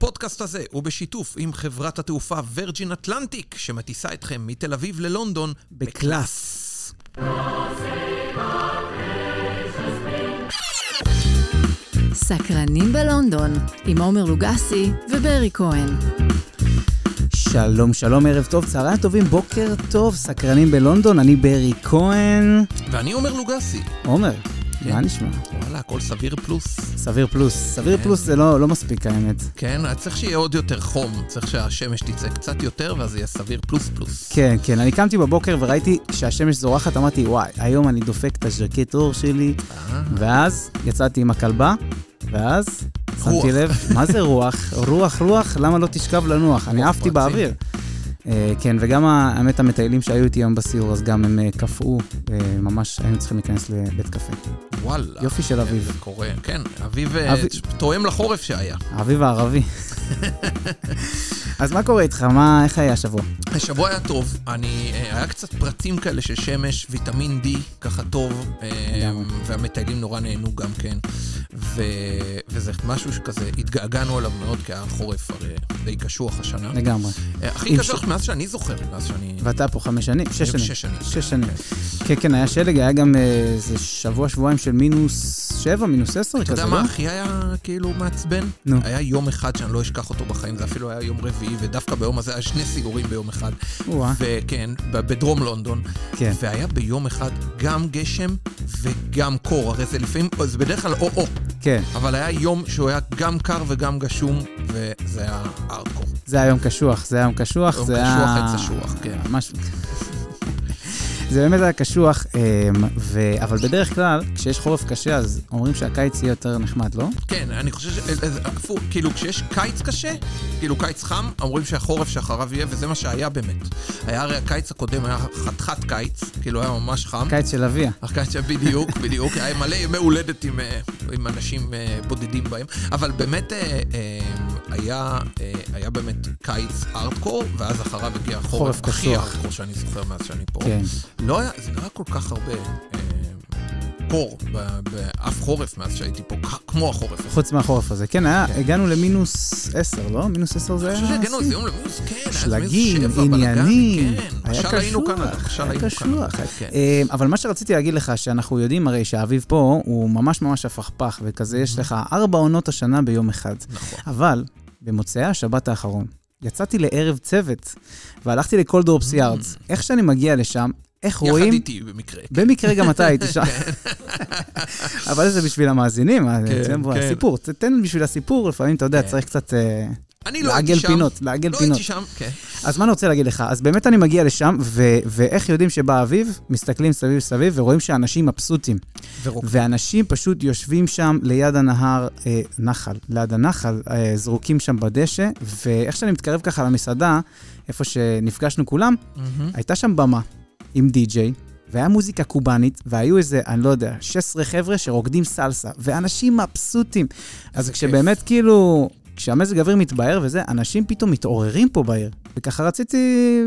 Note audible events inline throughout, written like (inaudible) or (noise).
הפודקאסט הזה הוא בשיתוף עם חברת התעופה וירג'ין אטלנטיק, שמטיסה אתכם מתל אביב ללונדון בקלאס. סקרנים בלונדון, עם עומר לוגסי וברי כהן. שלום, שלום, ערב טוב, צהריים טובים, בוקר טוב, סקרנים בלונדון, אני ברי כהן. ואני עומר לוגסי. עומר. מה נשמע? וואלה, הכל סביר פלוס. סביר פלוס. סביר כן. פלוס זה לא לא מספיק, האמת. כן, צריך שיהיה עוד יותר חום, צריך שהשמש תצא קצת יותר, ואז יהיה סביר פלוס פלוס. כן, כן, אני קמתי בבוקר וראיתי שהשמש זורחת, אמרתי, וואי, היום אני דופק את הז'קט אור שלי, אה, ואז יצאתי עם הכלבה, ואז רוח. שמתי לב, מה זה רוח? רוח, רוח, למה לא תשכב לנוח? אני עפתי. באוויר. אה, כן, וגם האמת, המטיילים שהיו איתי היום בסיור, אז גם הם אה, קפאו, אה, ממש היינו צריכים להיכנס לבית קפה. וואלה. יופי של אביב. זה קורה, כן, אביב אביב- תואם לחורף שהיה. האביב הערבי. (laughs) אז מה קורה איתך? מה, איך היה השבוע? השבוע היה טוב, אני, היה קצת פרטים כאלה של שמש, ויטמין D, ככה טוב. והמטיילים נורא נהנו גם כן, ו, וזה משהו שכזה, התגעגענו אליו מאוד, כי היה חורף הרי די קשוח השנה. לגמרי. הכי קשוח מאז שאני זוכר, מאז שאני... ואתה פה חמש שנים? שש שנים. שש שנים. שש שנים. כן, כן, היה שלג, היה גם אה, איזה שבוע, שבועיים של מינוס שבע, מינוס עשר אתה יודע לא? מה הכי היה כאילו מעצבן? נו. היה יום אחד שאני לא אשכח אותו בחיים, זה אפילו היה יום רביעי, ודווקא ביום הזה היה שני סיורים ביום אחד. וכן, בדרום לונדון. כן. והיה ביום אחד גם גשם וגם קור, הרי זה לפעמים, זה בדרך כלל או-או, כן. אבל היה יום שהוא היה גם קר וגם גשום, וזה היה ארדקור. זה היה יום קשוח, זה היה יום קשוח, יום זה קשוח, היה... עץ אשוח, כן. ממש... זה באמת היה קשוח, אמ, ו... אבל בדרך כלל, כשיש חורף קשה, אז אומרים שהקיץ יהיה יותר נחמד, לא? כן, אני חושב ש... אה, זה הפוך, כאילו כשיש קיץ קשה, כאילו קיץ חם, אומרים שהחורף שאחריו יהיה, וזה מה שהיה באמת. היה הרי הקיץ הקודם היה חתיכת קיץ, כאילו היה ממש חם. קיץ של אביה. הקיץ היה בדיוק, בדיוק, היה מלא ימי הולדת עם, אה, עם אנשים אה, בודדים בהם, אבל באמת אה, אה, היה, אה, היה באמת קיץ ארדקור, ואז אחריו הגיע החורף חורף הכי. ארדקור שאני זוכר מאז שאני פה. כן. לא היה, זה לא היה כל כך הרבה אה, קור ב- באף חורף מאז שהייתי פה, כמו החורף הזה. חוץ מהחורף הזה. כן, היה, כן. הגענו למינוס עשר, לא? מינוס עשר זה אני היה... חושב שהגענו? איזה יום למינוס, כן, היה שלגים, עניינים. כן, היה היינו קשוח, קנדה, משל היה היינו קשוח. כן. אה, אבל מה שרציתי להגיד לך, שאנחנו יודעים הרי שהאביב פה הוא ממש ממש הפכפך, וכזה יש לך ארבע עונות השנה ביום אחד. נכון. אבל במוצאי השבת האחרון, יצאתי לערב צוות, והלכתי לקולדורפס יארדס. איך שאני מגיע לשם, איך יחד רואים... איתי במקרה. במקרה גם אתה הייתי (laughs) שם. (laughs) אבל זה בשביל המאזינים, כן, זה בוא, כן. הסיפור. תן בשביל הסיפור, לפעמים, אתה יודע, כן. צריך קצת אה, אני לא לעגל הייתי שם. פינות, לעגל לא פינות. הייתי שם, כן. אז מה אני רוצה להגיד לך? אז באמת אני מגיע לשם, ו- ואיך יודעים שבא האביב? מסתכלים סביב סביב ורואים שאנשים מבסוטים. ורוק. ואנשים פשוט יושבים שם ליד הנהר, אה, נחל, ליד הנחל, אה, זרוקים שם בדשא, ואיך שאני מתקרב ככה למסעדה, איפה שנפגשנו כולם, מהמם. הייתה שם במה עם די-ג'יי, והיה מוזיקה קובאנית, והיו איזה, אני לא יודע, 16 חבר'ה שרוקדים סלסה, ואנשים מבסוטים. אז. כשבאמת כאילו, כשהמזג האוויר מתבהר וזה, אנשים פתאום מתעוררים פה בעיר. וככה רציתי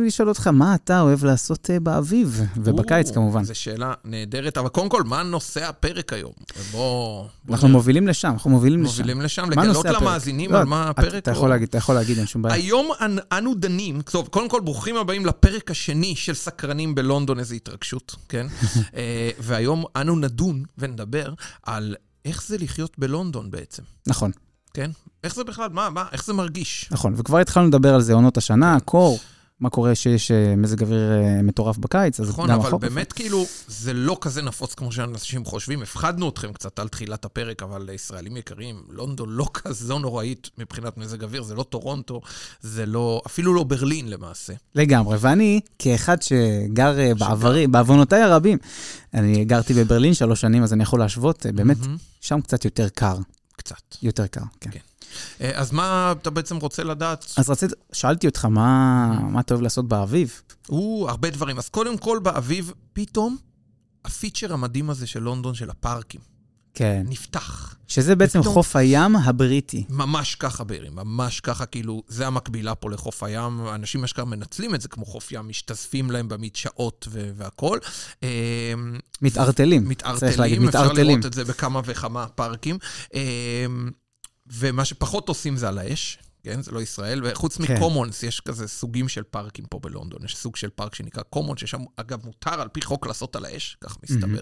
לשאול אותך, מה אתה אוהב לעשות אה, באביב, ובקיץ או, כמובן. זו שאלה נהדרת, אבל קודם כל, מה נושא הפרק היום? בוא... בוא אנחנו נראה. מובילים לשם, אנחנו מובילים לשם. מובילים לשם, מה לגלות? למאזינים לא, על מה הפרק. אתה או- יכול להגיד, אתה יכול להגיד, אין שום בעיה. היום אנ- אנו דנים, טוב, קודם כל, ברוכים הבאים לפרק השני של סקרנים בלונדון, איזו התרגשות, כן? (laughs) אה, והיום אנו נדון ונדבר על איך זה לחיות בלונדון בעצם, נכון, כן? איך זה בכלל, מה, מה, איך זה מרגיש? נכון. וכבר התחלנו לדבר על זה עונות השנה, קור, מה קורה שיש אה, מזג אוויר אה, מטורף בקיץ, אז נכון, גם אבל החורף. באמת כאילו, זה לא כזה נפוץ כמו שאנשים חושבים. הפחדנו אתכם קצת על תחילת הפרק, אבל ישראלים יקרים, לונדון לא (laughs) כזו נוראית מבחינת מזג אוויר, זה לא טורונטו, זה לא, אפילו לא ברלין למעשה. לגמרי, ואני, כאחד שגר אה, בעברי, בעוונותיי הרבים, אני גרתי בברלין שלוש שנים, אז אני יכול להשוות, באמת, מהמם. שם קצת יותר קר, קצת. יותר קר, כן. כן. אה, אז מה אתה בעצם רוצה לדעת? אז רציתי, שאלתי אותך, מה מה אתה אוהב לעשות באביב? או, הרבה דברים. אז קודם כל, באביב, פתאום, הפיצ'ר המדהים הזה של לונדון, של הפארקים, כן. נפתח. שזה בעצם ופתאום- חוף הים הבריטי. ממש ככה, ברי, ממש ככה, כאילו, זה המקבילה פה לחוף הים. אנשים אשכרה מנצלים את זה כמו חוף ים, משתזפים להם במדשאות ו- והכול. אה, מתערטלים, צריך להגיד, מתערטלים, אפשר. לראות את זה בכמה וכמה פארקים. אה, ומה שפחות עושים זה על האש. כן? זה לא ישראל. וחוץ כן. מקומונס, יש כזה סוגים של פארקים פה בלונדון. יש סוג של פארק שנקרא קומונס, ששם, אגב, מותר על פי חוק לעשות על האש, כך מסתבר,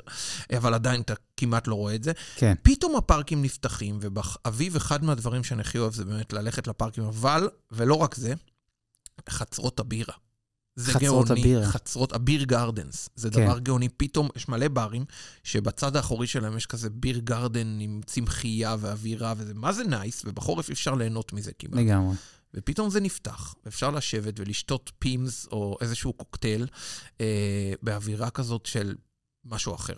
אבל עדיין אתה כמעט לא רואה את זה. כן. פתאום הפארקים נפתחים, ובאביב אחד מהדברים שאני הכי אוהב זה באמת ללכת לפארקים, אבל, ולא רק זה, חצרות הבירה. זה חצרות גאוני, הבירה. חצרות, ה beer gardens. זה כן. דבר גאוני. פתאום יש מלא ברים, שבצד האחורי שלהם יש כזה beer garden עם צמחייה ואווירה, וזה מה זה nice, ובחורף אי אפשר ליהנות מזה כמעט. לגמרי. ופתאום זה נפתח, ואפשר לשבת ולשתות Pimm's או איזשהו קוקטייל אה, באווירה כזאת של משהו אחר.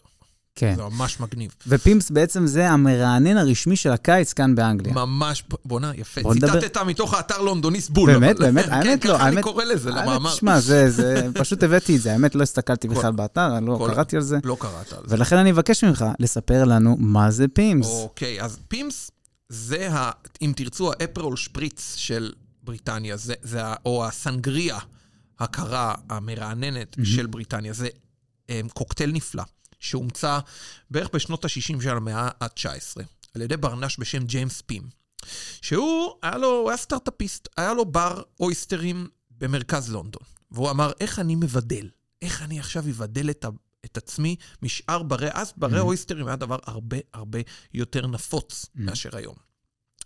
כן. זה ממש מגניב. ו Pimm's בעצם זה המרענן הרשמי של הקיץ כאן באנגליה. ממש, בואנה, יפה. בוא ציטטת מתוך האתר לונדוניסט בול. באמת, באמת, כן, האמת לא, ככה אני האמת- קורא לזה, למאמר. שמע, זה, זה, פשוט הבאתי את זה, האמת לא הסתכלתי בכלל באתר, אני לא קראתי על זה. לא קראת על זה. ולכן אני אבקש ממך לספר לנו מה זה Pimm's. אוקיי, אז Pimm's זה, ה, אם תרצו, ה Aperol Spritz של בריטניה, זה, זה, ה- או הסנגריה הקרה, המרעננת מהמם. של בריטניה. זה um, קוקטייל נפלא, שהומצא בערך בשנות ה-60 של המאה ה-19, על ידי ברנש בשם ג'יימס פים, שהוא, היה לו, הוא היה סטארט-אפיסט, היה לו בר אויסטרים במרכז לונדון. והוא אמר, איך אני מבדל? איך אני עכשיו אבדל את, ה, את עצמי משאר ברי, אז ברי Mhm. אויסטרים היה דבר הרבה הרבה יותר נפוץ Mhm. מאשר היום.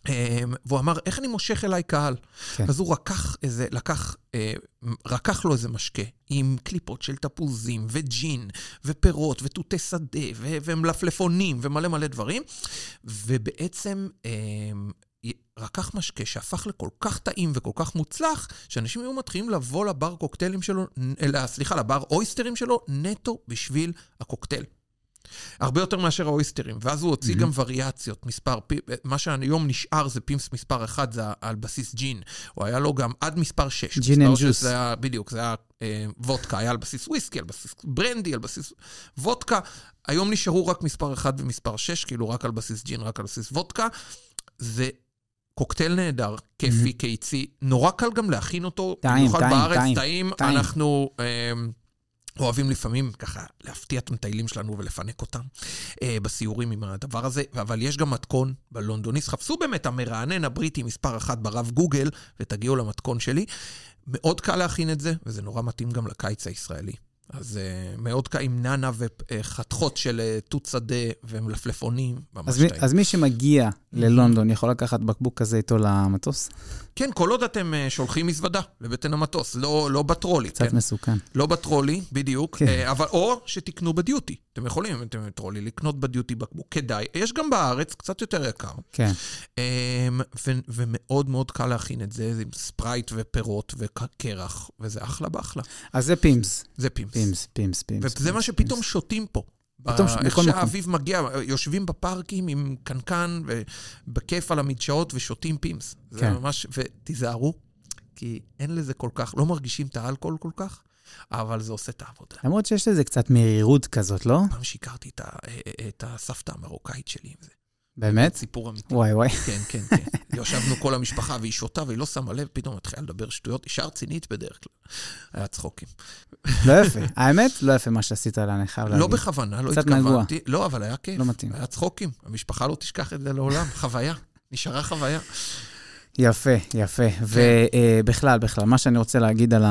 אמ, והוא אמר, איך אני מושך אליי קהל? כן. אז הוא לקח איזה, לקח, אה, רקח לו איזה משקה עם קליפות של תפוזים וג'ין ופירות ותותי שדה ו- ומלפלפונים ומלא מלא דברים, ובעצם אה, רקח משקה שהפך לכל כך טעים וכל כך מוצלח, שאנשים היו מתחילים לבוא לבר קוקטיילים שלו, אלא, סליחה, לבר אויסטרים שלו, נטו בשביל הקוקטייל. הרבה יותר מאשר האויסטרים. ואז הוא הוציא Mhm. גם וריאציות, מספר, מה שהיום נשאר זה פימס מספר 1, זה על בסיס ג'ין. הוא היה לו גם עד מספר 6. gin and juice. זה היה, בדיוק, זה היה אה, וודקה, היה על בסיס וויסקי, על בסיס ברנדי, על בסיס וודקה. היום נשארו רק מספר 1 ומספר 6, כאילו רק על בסיס ג'ין, רק על בסיס וודקה. זה קוקטייל נהדר, כיפי, קיצי, נורא קל גם להכין אותו. טעים, במיוחד טעים, בארץ, טעים. טעים. אנחנו... אה, אוהבים לפעמים ככה להפתיע את המטיילים שלנו ולפנק אותם אה, בסיורים עם הדבר הזה, אבל יש גם מתכון בלונדוניסט. חפשו באמת המרענן הבריטי מספר אחת ברב גוגל ותגיעו למתכון שלי. מאוד קל להכין את זה, וזה נורא מתאים גם לקיץ הישראלי. אז uh, מאוד קל עם נאנה וחתכות של uh, תות שדה ומלפלפונים, אז, מי. אז מי שמגיע ללונדון יכול לקחת בקבוק כזה איתו למטוס? כן, כל עוד אתם uh, שולחים מזוודה לבטן המטוס, לא, לא בטרולי, קצת כן? מסוכן. לא בטרולי, בדיוק, כן. אה, אבל או שתקנו בדיוטי. אתם יכולים, אם אתם בטרולי, לקנות בדיוטי בקבוק, כדאי. יש גם בארץ, קצת יותר יקר. כן. אמ, ו- ומאוד מאוד קל להכין את זה, זה עם Sprite ופירות וקרח, וזה אחלה באחלה. אז זה Pimm's. זה Pimm's. Pimm's, Pimm's, Pimm's. וזה Pimm's, מה שפתאום Pimm's. שותים פה. פתאום בכל איך. שהאביב מגיע, יושבים בפארקים עם קנקן, ובכיף על המדשאות ושותים Pimm's. זה כן. ממש, ותיזהרו, כי אין לזה כל כך, לא מרגישים את האלכוהול כל כך, אבל זה עושה את העבודה. למרות שיש לזה קצת מרירות כזאת, לא? פעם שיקרתי את, ה, את הסבתא המרוקאית שלי עם זה. באמת? סיפור אמיתי. וואי וואי. כן, כן, כן. ישבנו כל המשפחה והיא שותה והיא לא שמה לב, פתאום התחילה לדבר שטויות, אישה רצינית בדרך כלל. היה צחוקים. לא יפה. האמת, לא יפה מה שעשית לה, אני חייב להגיד. לא בכוונה, לא. התכוונתי. לא, אבל היה כיף. לא מתאים. היה צחוקים. המשפחה לא תשכח את זה לעולם. חוויה. נשארה חוויה. יפה, יפה. כן. ובכלל, בכלל, מה שאני רוצה להגיד על.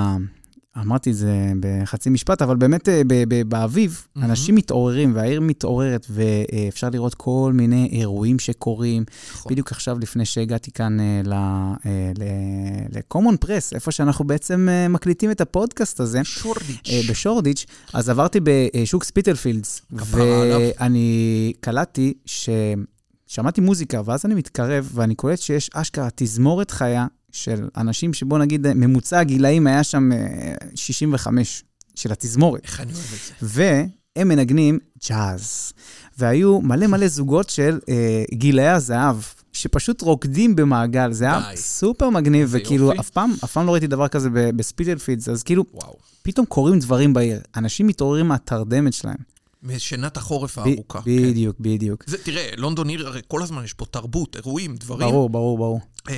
אמרתי את זה בחצי משפט, אבל באמת אה, באביב, מהמם. אנשים מתעוררים והעיר מתעוררת, ואפשר לראות כל מיני אירועים שקורים. נכון. בדיוק עכשיו, לפני שהגעתי כאן אה, אה, ל-common press, איפה שאנחנו בעצם מקליטים את הפודקאסט הזה, שורדיץ'. בשורדיץ', אז עברתי בשוק ספיטלפילדס. ואני קלטתי ש... שמעתי מוזיקה, ואז אני מתקרב, ואני קולט שיש אשכרה תזמורת חיה של אנשים שבוא נגיד, ממוצע הגילאים היה שם אה, 65 של התזמורת. איך אני אוהב את זה. והם מנגנים ג'אז. והיו מלא מלא זוגות של אה, גילאי הזהב, שפשוט רוקדים במעגל. זה היה די. סופר מגניב, וכאילו, יופי. אף פעם, אף פעם לא ראיתי דבר כזה ב- בספיטלפילדס, אז כאילו, וואו. פתאום קורים דברים בעיר. אנשים מתעוררים מהתרדמת שלהם. משנת החורף ב- הארוכה. כן. בדיוק, בדיוק. זה, תראה, לונדון עיר, הרי כל הזמן יש פה תרבות, אירועים, דברים. ברור, ברור, ברור. אמ,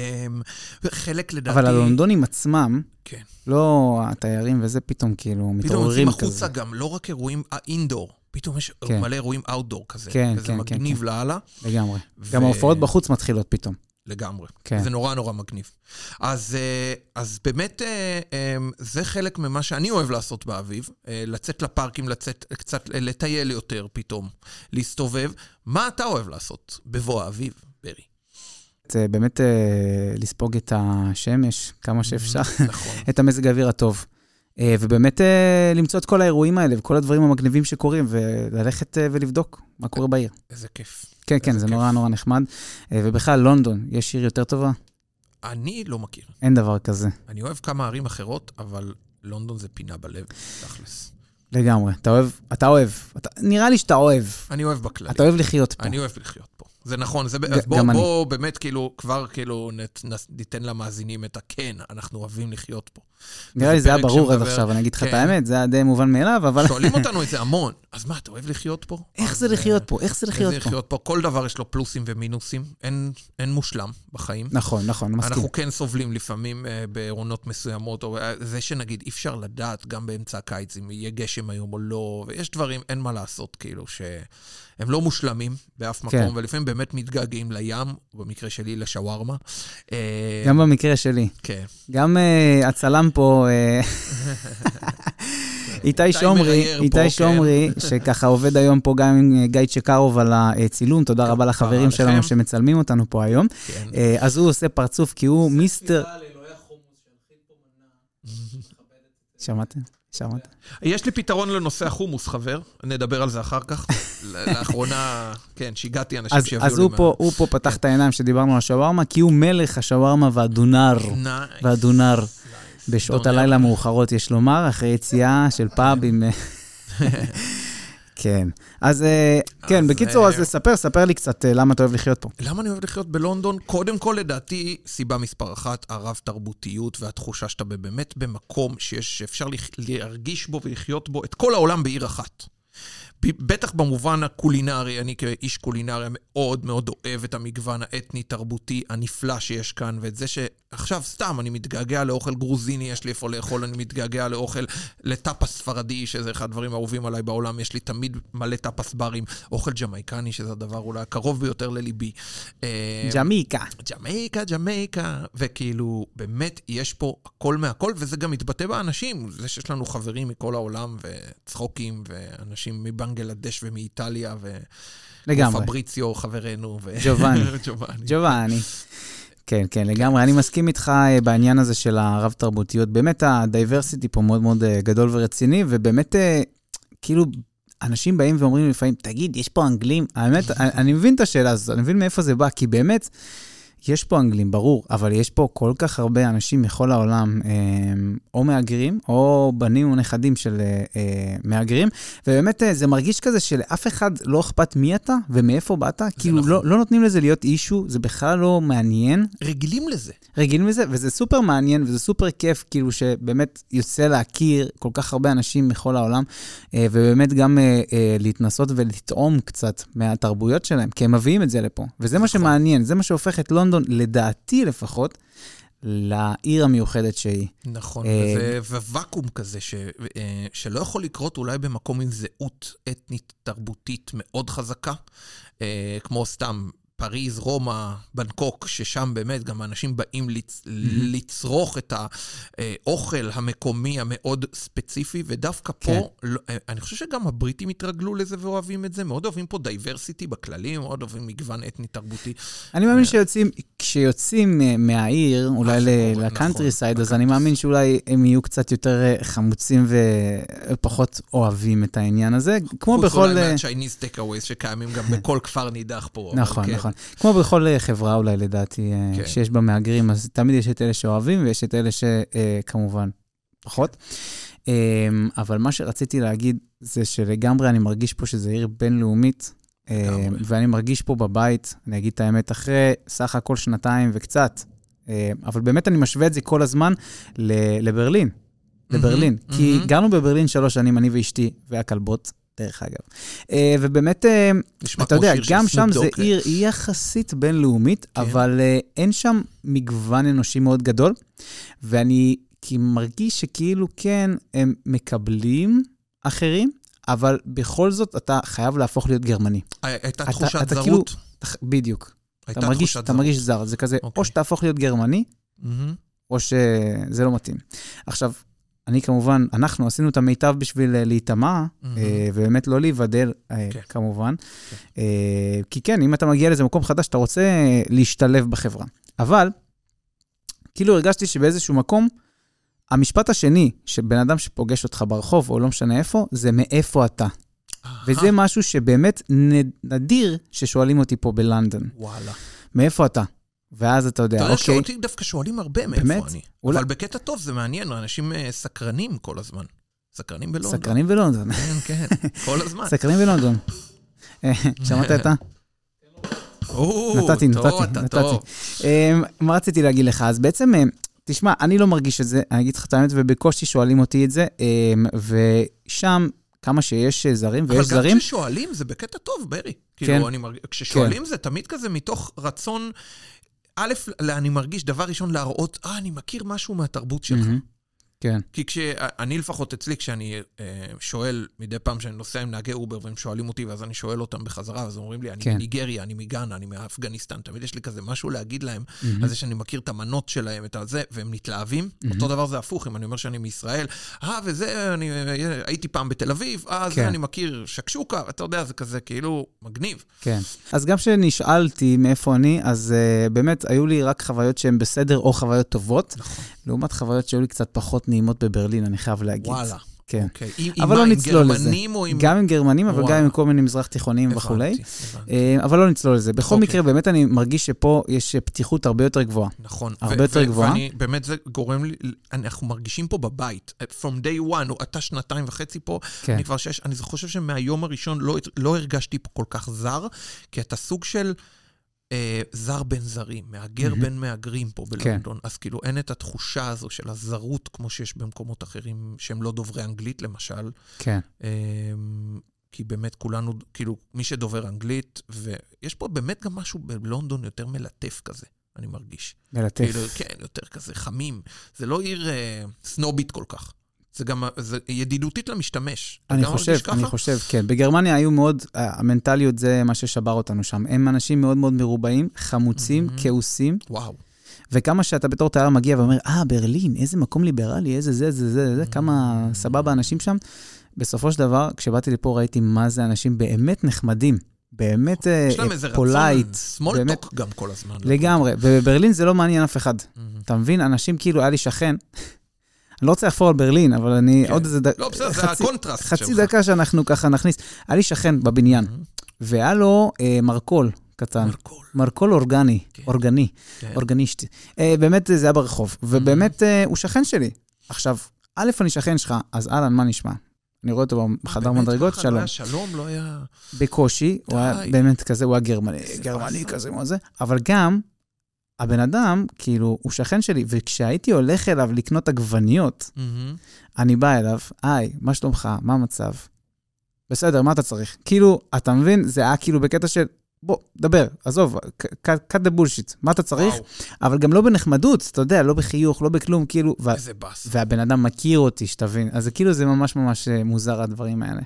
וחלק לדעתי... אבל הלונדונים עצמם, כן. לא התיירים וזה, פתאום כאילו פתאום מתעוררים יוצאים כזה. החוצה גם לא רק אירועים אינדור, פתאום יש כן. מלא אירועים אאוטדור כזה. כן, וזה כן, כן, מגניב לאללה. לגמרי. ו- גם ההופעות בחוץ מתחילות פתאום. לגמרי. כן. זה נורא נורא מגניב. אז, אה, אז באמת, אה, אה, זה חלק ממה שאני אוהב לעשות באביב, לצאת לפארקים, לצאת קצת, לטייל יותר פתאום, להסתובב. מה אתה אוהב לעשות בבוא האביב, ברי? זה באמת לספוג את השמש כמה שאפשר, נכון. (laughs) את המזג האוויר הטוב. אה, ובאמת אה, למצוא את כל האירועים האלה וכל הדברים המגניבים שקורים, וללכת אה, ולבדוק מה קורה בעיר. איזה כיף. כן, כן, זה כיף. נורא נורא נחמד. ובכלל, לונדון, יש עיר יותר טובה? אני לא מכיר. אין דבר כזה. אני אוהב כמה ערים אחרות, אבל לונדון זה פינה בלב, תכלס. לגמרי. אתה אוהב, אתה אוהב. אתה, נראה לי שאתה אוהב. אני אוהב בכללי. אתה אוהב לחיות פה. אני אוהב לחיות פה. זה נכון, זה, אז בוא, גם אני. בוא באמת כאילו, כבר כאילו נת, ניתן למאזינים את הכן, אנחנו אוהבים לחיות פה. נראה לי זה היה ברור עד עכשיו, אני אגיד לך את כן. האמת, זה היה די מובן מאליו, אבל שואלים אותנו את זה המון, אז מה, אתה אוהב לחיות פה? (laughs) איך זה לחיות פה? איך זה אה, לחיות פה? לחיות פה? כל דבר יש לו פלוסים ומינוסים, אין, מושלם בחיים. נכון, נכון, מסכים. אנחנו כן סובלים לפעמים אה, בעונות מסוימות, או אה, זה שנגיד אי אפשר לדעת גם באמצע הקיץ אם יהיה גשם היום או לא, ויש דברים, אין מה לעשות, כאילו, שהם לא מושלמים באף כן. מקום, ולפעמים באמת מתגעגעים לים, במקרה שלי לשווארמה. אה, גם במקרה שלי. כן. גם אה, הצלם פה, אה, (laughs) איתי איתי שומרי, איתי כן. שומרי, שככה עובד היום פה גם עם גיא צ'קרוב על הצילום, תודה רבה לחברים. שלנו שמצלמים אותנו פה היום. כן. אה, אז הוא עושה פרצוף כי הוא מיסטר... (laughs) שמעתם? שמעתם? יש לי פתרון לנושא החומוס, חבר, נדבר על זה אחר כך. (laughs) לאחרונה, כן, שיגעתי אנשים אז, שיביאו לי אז הוא, פה, הוא פה פתח את העיניים שדיברנו על השווארמה, כי הוא מלך השווארמה והדונר. nice. והדונר. בשעות דונר. הלילה המאוחרות, יש לומר, אחרי יציאה של פאב עם... (laughs) כן. אז אה, כן, בקיצור, אה, אז ספר, ספר לי קצת אה, למה אתה אוהב לחיות פה. למה אני אוהב לחיות בלונדון? קודם כל, לדעתי, סיבה מספר אחת, הרב-תרבותיות והתחושה שאתה באמת במקום שיש, שאפשר להרגיש בו ולחיות בו את כל העולם בעיר אחת. בטח במובן הקולינרי, אני כאיש קולינריה מאוד מאוד אוהב את המגוון האתני-תרבותי הנפלא שיש כאן, ואת זה שעכשיו סתם אני מתגעגע לאוכל גרוזיני, יש לי איפה לאכול, אני מתגעגע לאוכל, לטאפס ספרדי, שזה אחד הדברים האהובים עליי בעולם, יש לי תמיד מלא טאפס ברים, אוכל ג'מייקני, שזה הדבר אולי הקרוב ביותר לליבי. אה, ג'מיקה. ג'מייקה, ג'מייקה, וכאילו, באמת, יש פה הכל מהכל, וזה גם מתבטא באנשים. זה שיש לנו חברים מכל העולם, וצחוקים, ואנשים מבנגלדש ומאיטליה, ו... לגמרי. פבריציו, חברנו, ו... ג'ובאני. (laughs) ג'ובאני. ג'ובאני. כן, כן, לגמרי. אני מסכים איתך אה, בעניין הזה של הרב-תרבותיות. באמת, הדייברסיטי פה מאוד מאוד אה, גדול ורציני, ובאמת, אה, כאילו, אנשים באים ואומרים לפעמים, תגיד, יש פה אנגלים? האמת, אני אני מבין את השאלה הזאת, אני מבין מאיפה זה בא, כי באמת, יש פה אנגלים, ברור, אבל יש פה כל כך הרבה אנשים מכל העולם, אה, או מהגרים, או בנים או נכדים של אה, אה, מהגרים, ובאמת זה מרגיש כזה שלאף אחד לא אכפת מי אתה ומאיפה באת, כאילו נכון. לא, לא נותנים לזה להיות אישו, זה בכלל לא מעניין, רגילים לזה. רגילים לזה, וזה סופר מעניין וזה סופר כיף, כאילו שבאמת יוצא להכיר כל כך הרבה אנשים מכל העולם, ובאמת גם להתנסות ולטעום קצת מהתרבויות שלהם, כי הם מביאים את זה לפה. וזה מה נכון. שמעניין, זה מה שהופך את לונדון, לדעתי לפחות, לעיר המיוחדת שהיא. נכון, אה, וזה ואקום כזה, ש, אה, שלא יכול לקרות אולי במקום עם זהות אתנית-תרבותית מאוד חזקה, אה, כמו סתם פריז, רומא, בנקוק, ששם באמת גם האנשים באים לצ, לצרוך את האוכל המקומי המאוד ספציפי, ודווקא פה, כן. לא, אה, אני חושב שגם הבריטים התרגלו לזה ואוהבים את זה, מאוד אוהבים פה diversity בכללים, מאוד אוהבים מגוון אתני-תרבותי. אני מאמין שיוצאים, כשיוצאים אה, מהעיר, אולי אה, קורה, לקאנטרי נכון, side, אז אני מאמין שאולי הם יהיו קצת יותר אה, חמוצים ופחות אוהבים את העניין הזה, כמו חוץ בכל... אולי אה, מה Chinese takeaways שקיימים גם בכל כפר נידח פה. אבל נכון, נכון. כמו בכל אה, חברה אולי, לדעתי, אה, כן. שיש בה מהגרים, אז תמיד יש את אלה שאוהבים ויש את אלה שכמובן פחות. אה, אבל מה שרציתי להגיד זה שלגמרי אני מרגיש פה שזו עיר בינלאומית, אה, לגמרי. ואני מרגיש פה בבית, אני אגיד את האמת, אחרי סך הכל שנתיים וקצת, אה, אבל באמת אני משווה את זה כל הזמן לברלין. לברלין. מהמם, כי מהמם. גרנו בברלין שלוש שנים, אני ואשתי, והכלבות, דרך אגב. אה, ובאמת, נשמע אתה יודע, גם שם זה. עיר, יחסית בינלאומית, כן. אבל uh, אין שם מגוון אנושי מאוד גדול, ואני מרגיש שכאילו כן, הם מקבלים אחרים, אבל בכל זאת אתה חייב להפוך להיות גרמני. הייתה אתה- תחושת אתה זרות. כאילו- אתה- בדיוק. אתה מרגיש, אתה. מרגיש זר. זה כזה, אוקיי. או שתהפוך להיות גרמני, מהמם. או שזה לא מתאים. עכשיו, אני כמובן, אנחנו עשינו את המיטב בשביל אה, להיטמע. אה, ובאמת לא להיבדל, אה, כן. כמובן. אה, כי כן, אם אתה מגיע לאיזה מקום חדש, אתה רוצה להשתלב בחברה. אבל, כאילו הרגשתי שבאיזשהו מקום, המשפט השני של בן אדם שפוגש אותך ברחוב, או לא משנה איפה, זה מאיפה אתה. וזה משהו שבאמת נדיר ששואלים אותי פה בלונדון. וואלה. מאיפה אתה? ואז אתה יודע, אתה יודע אוקיי, שאותי דווקא שואלים הרבה מאיפה באמת? אני. אולי- אבל בקטע טוב, זה מעניין, אנשים אה, סקרנים כל הזמן. סקרנים בלונדון. סקרנים בלונדון. כן, כן, כל הזמן. (laughs) סקרנים בלונדון. אה, שמעת את ה... נתתי, נתתי, נתתי. אמ, מה רציתי להגיד לך? אז בעצם, אמ, תשמע, אני לא מרגיש את זה, אני אגיד לך את האמת, ובקושי שואלים אותי את זה, אמ, ושם, כמה שיש אה, זרים, ויש אבל זרים, גם כששואלים זה בקטע טוב, ברי. כן. כאילו, אני מרגיש, כששואלים זה תמיד כזה מתוך רצון, א', אני מרגיש, דבר ראשון, להראות, אה, אני מכיר משהו מהתרבות שלך. כן, כי כשאני לפחות אצלי, כשאני אה, שואל מדי פעם שאני נוסע עם נהגי Uber והם שואלים אותי, ואז אני שואל אותם בחזרה, אז אומרים לי, אני כן. מניגריה, אני מגאנה, אני מאפגניסטן, תמיד יש לי כזה משהו להגיד להם, מהמם. על זה שאני מכיר את המנות שלהם, את הזה, והם מתלהבים. אותו דבר זה הפוך, אם אני אומר שאני מישראל, אה, וזה, אני אה, הייתי פעם בתל אביב, אה, כן. זה אני מכיר שקשוקה, אתה יודע, זה כזה כאילו מגניב. כן. אז גם כשנשאלתי מאיפה אני, אז uh, באמת היו לי רק חוויות שהן בסדר או חוויות טובות, נכון. לעומת חוויות שהיו לי קצת פחות נעימות בברלין, אני חייב להגיד. וואלה. כן. אוקיי. עם- אבל עם לא מה, נצלול עם לזה. גרמנים או עם... גם עם גרמנים, אבל. גם עם כל מיני מזרח תיכונים הבנתי, וכולי. הבנתי. אה, אבל לא נצלול לזה. בכל אוקיי. מקרה, באמת אני מרגיש שפה יש פתיחות הרבה יותר גבוהה. נכון. הרבה יותר גבוהה. ואני, באמת זה גורם לי, אנחנו מרגישים פה בבית. From day one, אתה שנתיים וחצי פה, כן. אני כבר שש, אני חושב שמהיום הראשון לא, לא הרגשתי פה כל כך זר, כי אתה סוג של אה, זר בין זרים, מהגר מהמם. בין מהגרים פה בלונדון. אז כאילו אין את התחושה הזו של הזרות כמו שיש במקומות אחרים שהם לא דוברי אנגלית, למשל. כן. אה, כי באמת כולנו, כאילו, מי שדובר אנגלית, ויש פה באמת גם משהו בלונדון יותר מלטף כזה, אני מרגיש. מלטף. כאילו, כן, יותר כזה חמים. זה לא עיר אה, סנובית כל כך. זה גם, זה ידידותית למשתמש. אני חושב, אני? חושב, כן. בגרמניה היו מאוד, המנטליות זה מה ששבר אותנו שם. הם אנשים מאוד מאוד מרובעים, חמוצים, מהמם. כעוסים, וואו. וכמה שאתה בתור תייר מגיע ואומר, אה, ברלין, איזה מקום ליברלי, איזה זה, זה, זה, זה, כמה Mm. סבבה אנשים שם. בסופו של דבר, כשבאתי לפה ראיתי מה זה אנשים באמת נחמדים, באמת יש להם איזה רצון, polite, small talk באמת. גם כל הזמן. לגמרי. ובברלין זה לא מעניין אף אחד. מהמם. אתה מבין? אנשים כאילו, היה לי שכן, אני לא רוצה לחפור על ברלין, אבל אני כן. עוד איזה דקה, לא, בסדר, זה חצי- הקונטרסט חצי שלך. דקה שאנחנו ככה נכניס. היה לי שכן בבניין. והיה לו אה, מרכול קטן, מרקול. מרכול אורגני, כן. אורגני, כן. אורגניסטי. אה, באמת, זה היה ברחוב, ובאמת, אה, הוא שכן שלי. עכשיו, א', אני שכן שלך, אז אהלן, מה נשמע? אני רואה אותו בחדר באמת מדרגות, ככה? לא שלום. שלום, לא היה... בקושי, הוא היה. באמת כזה, הוא היה גרמני, גרמני. כזה, מה זה, אבל גם, הבן אדם, כאילו, הוא שכן שלי, וכשהייתי הולך אליו לקנות עגבניות, מהמם. אני בא אליו, היי, מה שלומך? מה המצב? בסדר, מה אתה צריך? כאילו, אתה מבין? זה היה כאילו בקטע של, בוא, דבר, עזוב, cut the bullshit, מה אתה צריך? וואו, אבל גם לא בנחמדות, אתה יודע, לא בחיוך, לא בכלום, כאילו, איזה באס. והבן אדם מכיר אותי, שתבין. אז זה כאילו, זה ממש ממש אה, מוזר, הדברים האלה.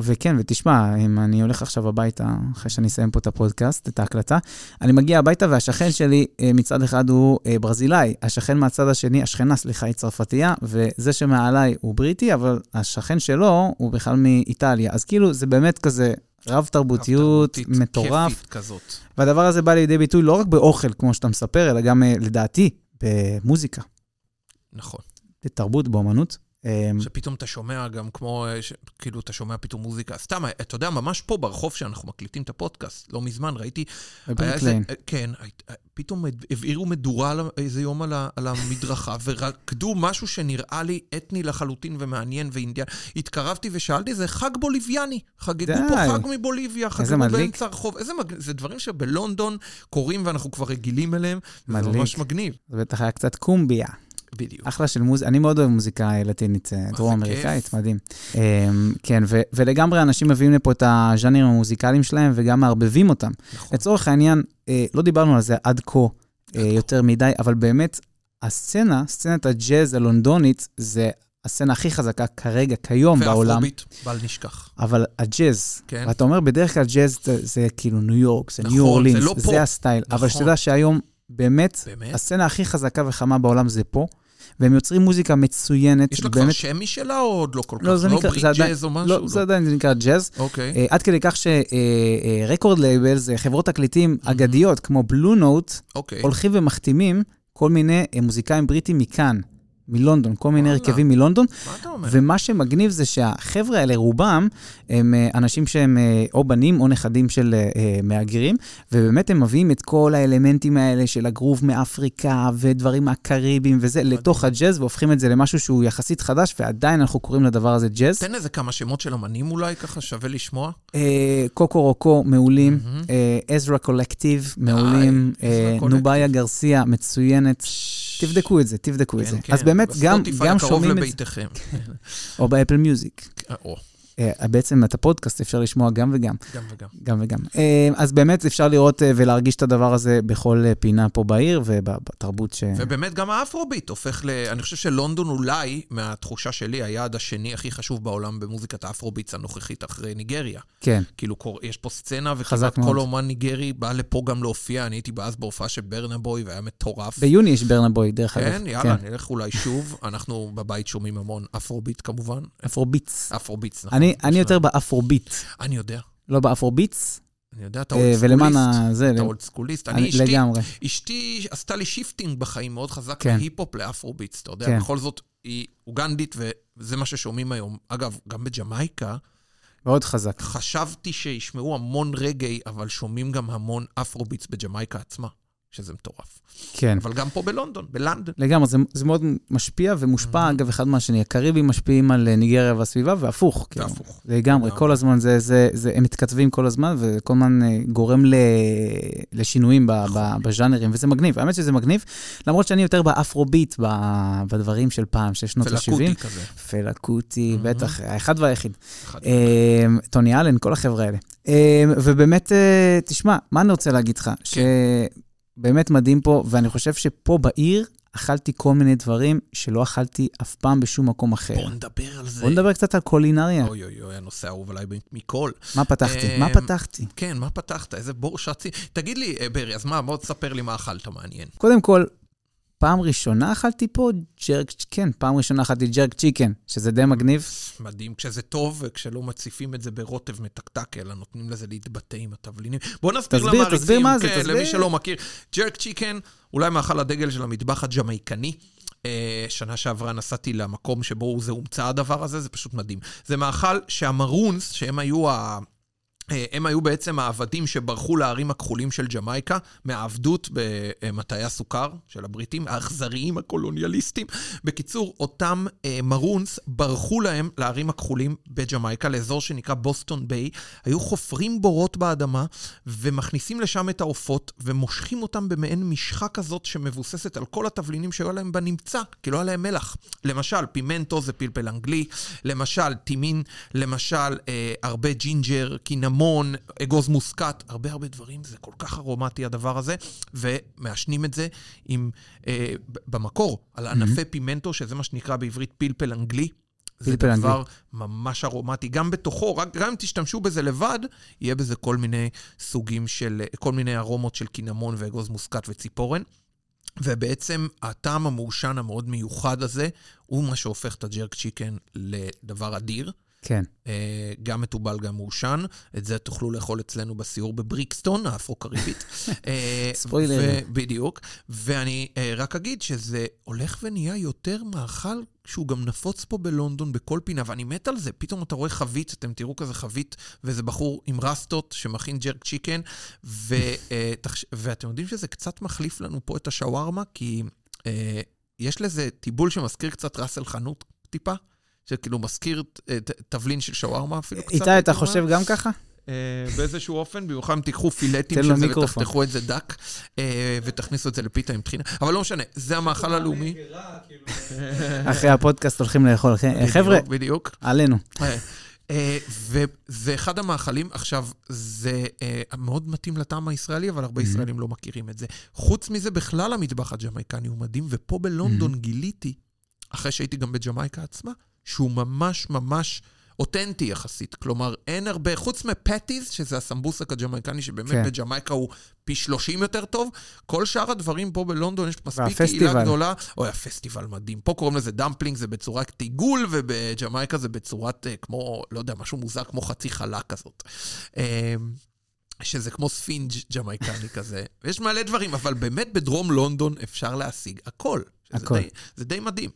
וכן, ותשמע, אם אני הולך עכשיו הביתה, אחרי שאני אסיים פה את הפודקאסט, את ההקלטה, אני מגיע הביתה והשכן שלי, אה, מצד אחד הוא אה, ברזילאי, השכן מהצד השני, השכנה, סליחה, היא צרפתייה, וזה שמעליי הוא בריטי, אבל השכן שלו הוא בכלל מאיטליה. אז כאילו, זה באמת כזה רב-תרבותיות, רב-תרבותית, מטורף. כיפית כזאת. והדבר הזה בא לידי ביטוי לא רק באוכל, כמו שאתה מספר, אלא גם, אה, לדעתי, במוזיקה, נכון. בתרבות, באמנות. אמ, שפתאום אתה שומע גם כמו, אה, ש... כאילו אתה שומע פתאום מוזיקה. סתם, אתה יודע, ממש פה ברחוב שאנחנו מקליטים את הפודקאסט, לא מזמן, ראיתי... בבריק איזה-. אה, כן, אה, פתאום הבעירו מדורה איזה יום על, ה... על המדרכה, (laughs) ורקדו משהו שנראה לי אתני לחלוטין ומעניין ואינדיאן. התקרבתי ושאלתי, זה חג בוליביאני. חגגו די. פה חג מבוליביה, חגגו. באמצע הרחוב. איזה מגניב, זה דברים שבלונדון קורים ואנחנו כבר רגילים אליהם, וזה מדליק. ממש מגניב. זה בטח היה קצת קומביה. בדיוק. אחלה של מוזיקה, אני מאוד אוהב מוזיקה לטינית, אה, זה דרום אמריקאית, כיף. מדהים. אמ, כן, ו- ולגמרי אנשים מביאים לפה את הז'אנרים המוזיקליים שלהם וגם מערבבים אותם. נכון. לצורך העניין, אה, לא דיברנו על זה עד כה אה. יותר מדי, אבל באמת, הסצנה, סצנת הג'אז הלונדונית, זה הסצנה הכי חזקה כרגע, כיום בעולם. ואפרוביט, בל נשכח. אבל הג'אז, כן. ואתה אומר, בדרך כלל ג'אז זה, זה כאילו ניו יורק, זה נכון, ניו זה אורלינס, לא זה. הסטייל. אבל נכון. שתדע שהיום, באמת, באמת? הסצנה הכי חזקה וחמה בעולם זה פה, והם יוצרים מוזיקה מצוינת. יש לה כבר באמת, שם משלה או עוד לא כל כך? לא, זה נקרא, ברית זה עדיין, ג'אז או משהו? לא, זה עדיין זה נקרא ג'אז. אוקיי. אה, עד כדי כך שרקורד לייבל זה חברות תקליטים אגדיות, כמו בלו נוט, אוקיי. הולכים ומחתימים כל מיני אה, מוזיקאים בריטים מכאן, מלונדון, כל מיני. הרכבים מלונדון, מה אתה אומר? ומה שמגניב זה שהחבר'ה האלה, רובם, הם אה, אנשים שהם אה, או בנים או נכדים של אה, מהגרים, ובאמת הם מביאים את כל האלמנטים האלה של הגרוב מאפריקה ודברים מהקריבים וזה, לתוך הג'אז, והופכים את זה למשהו שהוא יחסית חדש, ועדיין אנחנו קוראים לדבר הזה ג'אז. תן איזה כמה שמות של אמנים אולי, ככה שווה לשמוע. קוקו רוקו, מעולים. עזרא קולקטיב, מעולים. נוביה גרסיה, מצוינת. תבדקו את זה, תבדקו את כן, זה. כן. אז באמת, גם בספוטיפיי גם הקרוב שומעים את זה, לביתכם. (laughs) או באפל מיוזיק. אה, בעצם את הפודקאסט אפשר לשמוע גם וגם. גם וגם. גם וגם. אה, אז באמת אפשר לראות אה, ולהרגיש את הדבר הזה בכל פינה פה בעיר ובתרבות ש... ובאמת גם האפרוביט הופך ל... אני חושב שלונדון אולי, מהתחושה שלי, היעד השני הכי חשוב בעולם במוזיקת האפרוביטס הנוכחית אחרי ניגריה. כן, כאילו, יש פה סצנה, וכמעט. כל אומן ניגרי בא לפה גם להופיע. אני הייתי אז בהופעה של ברנה בוי, והיה מטורף. ביוני יש ברנה בוי, דרך אגב. כן, יאללה, נלך אולי שוב. אנחנו בבית שומעים המון אפרוביט כמובן. אפרוביטס. אפרוביטס, נכון. אני יותר באפרוביט, אני יודע, לא באפרוביטס, אני יודע, אתה אה, old ולמען schoolist. אתה old schoolist. אני אני- אשתי, לגמרי. אשתי עשתה לי shifting בחיים מאוד חזק כן. מהיפ-הופ לאפרוביטס, אתה יודע, כן. בכל זאת, היא אוגנדית, וזה מה ששומעים היום. אגב, גם בג'מייקה, מאוד חזק. חשבתי שישמעו המון רגאיי, אבל שומעים גם המון אפרוביטס בג'מייקה עצמה, שזה מטורף. כן. אבל גם פה בלונדון, בלונדון. לגמרי, זה, זה מאוד משפיע ומושפע, אגב, אחד מהשני. הקריבים משפיעים על אה, ניגריה והסביבה, והפוך. כאילו. והפוך. לגמרי, לגמרי. כל הזמן, זה, זה, זה, הם מתכתבים כל הזמן, וכל הזמן אה, גורם ל, לשינויים ב, ב, בז'אנרים, וזה מגניב. האמת שזה מגניב, למרות שאני יותר באפרוביט, ב, בדברים של פעם, של שנות ה-70. פלה קוטי כזה. פלה קוטי, מהמם. בטח, האחד והיחיד. אחד. אה, טוני אלן, כל החבר'ה האלה. ובאמת, תשמע, מה אני רוצה להגיד לך? שבאמת מדהים פה, ואני חושב שפה בעיר אכלתי כל מיני דברים שלא אכלתי אף פעם בשום מקום אחר. בוא נדבר על זה. בוא נדבר קצת על קולינריה. אוי אוי אוי, הנושא האהוב עליי מכל. מה פתחתי? מה פתחתי? כן, מה פתחת? איזה בור שצי. תגיד לי, אה, ברי, אז מה, בוא תספר לי מה אכלת מעניין. קודם כל, פעם ראשונה אכלתי פה ג'רק, כן, פעם ראשונה אכלתי ג'רק צ'יקן, שזה די מגניב. מדהים, כשזה טוב וכשלא מציפים את זה ברוטב מתקתק, אלא נותנים לזה להתבטא עם התבלינים. בוא נסביר תסביר, למעריצים, תסביר מה זה, כן, תסביר. למי שלא מכיר. ג'רק צ'יקן, אולי מאכל הדגל של המטבח הג'מייקני. אה, שנה שעברה נסעתי למקום שבו זה הומצא הדבר הזה, זה פשוט מדהים. זה מאכל שהמרונס, שהם היו ה... אה, הם היו בעצם העבדים שברחו לערים הכחולים של ג'מייקה, מהעבדות במטעי הסוכר של הבריטים, האכזריים הקולוניאליסטים. בקיצור, אותם אה, מרונס ברחו להם לערים הכחולים בג'מייקה, לאזור שנקרא בוסטון ביי, היו חופרים בורות באדמה ומכניסים לשם את העופות ומושכים אותם במעין משחה כזאת שמבוססת על כל התבלינים שהיו להם בנמצא, כי לא היה להם מלח. למשל, פימנטו זה פלפל אנגלי, למשל, טימין, למשל, אה, הרבה ג'ינג'ר, קינמון, אגוז מוסקת, הרבה הרבה דברים, זה כל כך ארומטי הדבר הזה, ומעשנים את זה עם, אה, במקור, על ענפי פימנטו, שזה מה שנקרא בעברית פלפל אנגלי. זה דבר ממש ארומטי, גם בתוכו, רק, גם אם תשתמשו בזה לבד, יהיה בזה כל מיני סוגים של, כל מיני ארומות של קינמון ואגוז מוסקת וציפורן. ובעצם הטעם המעושן המאוד מיוחד הזה, הוא מה שהופך את הג'רק צ'יקן לדבר אדיר. כן. אה, גם מתובל, גם מעושן. את זה תוכלו לאכול אצלנו בסיור בבריקסטון, האפרו-קריבית. (laughs) אה, ספוילר. בדיוק. ואני אה, רק אגיד שזה הולך ונהיה יותר מאכל שהוא גם נפוץ פה בלונדון בכל פינה, ואני מת על זה. פתאום אתה רואה חבית, אתם תראו כזה חבית, ואיזה בחור עם רסטות שמכין ג'רק צ'יקן, ו, ואתם יודעים שזה קצת מחליף לנו פה את השווארמה, כי יש לזה טיבול שמזכיר קצת ראסל חנות טיפה. שכאילו מזכיר אה, תבלין של שווארמה אפילו קצת. איתי, אתה. חושב גם ככה? אה, באיזשהו אופן, במיוחד אם תיקחו פילטים של זה. ותחתכו את זה דק, אה, ותכניסו את זה לפיתה עם טחינה. אבל לא משנה, זה המאכל הלאומי. (laughs) אחרי הפודקאסט הולכים לאכול. חבר'ה, בדיוק. עלינו. וזה אחד המאכלים, עכשיו, זה מאוד מתאים לטעם הישראלי, אבל הרבה ישראלים לא מכירים את זה. חוץ מזה, בכלל המטבח הג'מייקני הוא מדהים, ופה בלונדון גיליתי אחרי שהייתי גם בג'מייקה עצמה, שהוא ממש ממש אותנטי יחסית. כלומר, אין הרבה, חוץ מ patties, שזה הסמבוסק הג'מייקני, שבאמת כן. בג'מייקה הוא פי 30 יותר טוב, כל שאר הדברים פה בלונדון יש מספיק והפסטיבל. קהילה גדולה. אוי, הפסטיבל מדהים. פה קוראים לזה dumpling, זה בצורת עיגול, ובג'מייקה זה בצורת, אה, כמו, לא יודע, משהו מוזר כמו חצי חלה כזאת. אה, שזה כמו ספינג' ג'מייקני (laughs) כזה. ויש מלא דברים, אבל באמת בדרום לונדון אפשר להשיג הכל. הכל. די, זה די מדהים.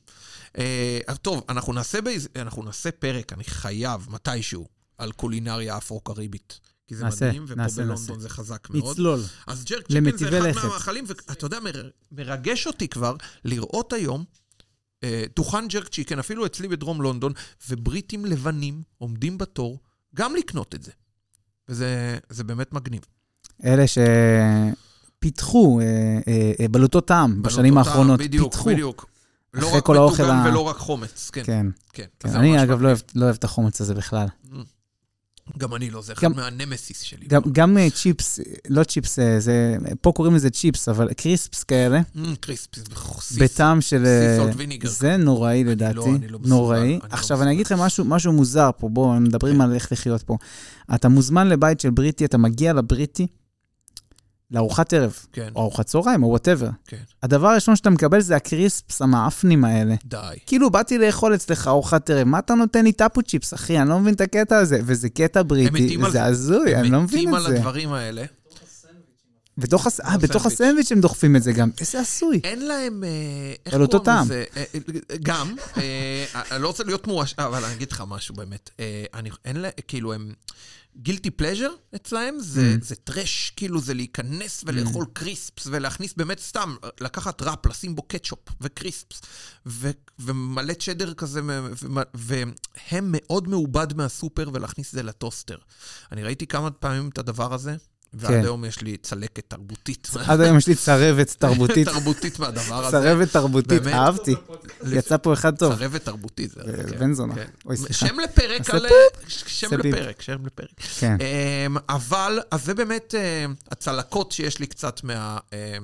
אה, טוב, אנחנו נעשה, באיז... אנחנו נעשה פרק, אני חייב, מתישהו, על קולינריה אפרו-קריבית. כי זה נעשה, מדהים, ופה נעשה, בלונדון נעשה. זה חזק מאוד. נצלול. אז jerk chicken זה אחד לכת. מהמאכלים, ואתה יודע, מר- מרגש אותי כבר לראות היום אה, דוכן jerk chicken, אפילו אצלי בדרום לונדון, ובריטים לבנים עומדים בתור גם לקנות את זה. וזה זה באמת מגניב. אלה שפיתחו אה, אה, אה, בלוטות טעם בשנים האחרונות, בדיוק, פיתחו. בדיוק. לא אחרי רק כל האוכל מטוגן ה- ולא רק חומץ, כן, כן, כן. כן. אני אגב לא. אוהב, לא אוהב את החומץ הזה בכלל. גם אני לא, זה אחד מהנמסיס שלי. גם, גם אה, צ'יפס, לא צ'יפס, אה, זה, פה קוראים לזה צ'יפס, אבל קריספס כאלה, קריספי, זה סיס. בטעם של... אה, salt vinegar. זה נוראי לא, לדעתי, לא מסוגל, נוראי. לא עכשיו. אני אגיד לכם משהו, משהו מוזר פה, בואו, מדברים כן. על איך לחיות פה. אתה מוזמן לבית של בריטי, אתה מגיע לבריטי, לארוחת ערב, כן, או ארוחת צהריים, או whatever. כן. הדבר הראשון שאתה מקבל זה ה crisps המעפנים האלה. די. כאילו, באתי לאכול אצלך ארוחת ערב, מה אתה נותן לי תפוצ'יפס, אחי? אני לא מבין את הקטע הזה. וזה קטע בריטי, מתים על זה. הזוי, אני לא מבין מתים את על זה. הדברים האלה. בתוך הס- אה, בתוך הסנדוויץ'. הם דוחפים את זה גם. איזה הזוי. אין להם... אה, איך על אותו קוראים טעם. אה, גם. אני לא רוצה להיות מואש... אבל אני אגיד לך משהו באמת. אני- אין להם... כאילו, הם... גילטי פלז'ר אצלהם זה, Mm. זה טרש, כאילו זה להיכנס ולאכול קריספס ולהכניס באמת סתם, לקחת ראפ, לשים בו קטשופ וקריספס ו, ומלא צ'דר כזה, ו- והם מאוד מעובד מהסופר ולהכניס את זה לטוסטר. אני ראיתי כמה פעמים את הדבר הזה, ועד כן. היום יש לי צלקת תרבותית. עד היום יש לי צרבת תרבותית. (laughs) תרבותית מהדבר הזה. צרבת תרבותית? אהבתי. יצא פה אחד טוב. צרבת תרבותית. אה, כן, בן זונה. כן. שם לפרק על... שם. לפרק, שם לפרק. כן. אמ, אבל, אז זה באמת אה, הצלקות שיש לי קצת מה... אה,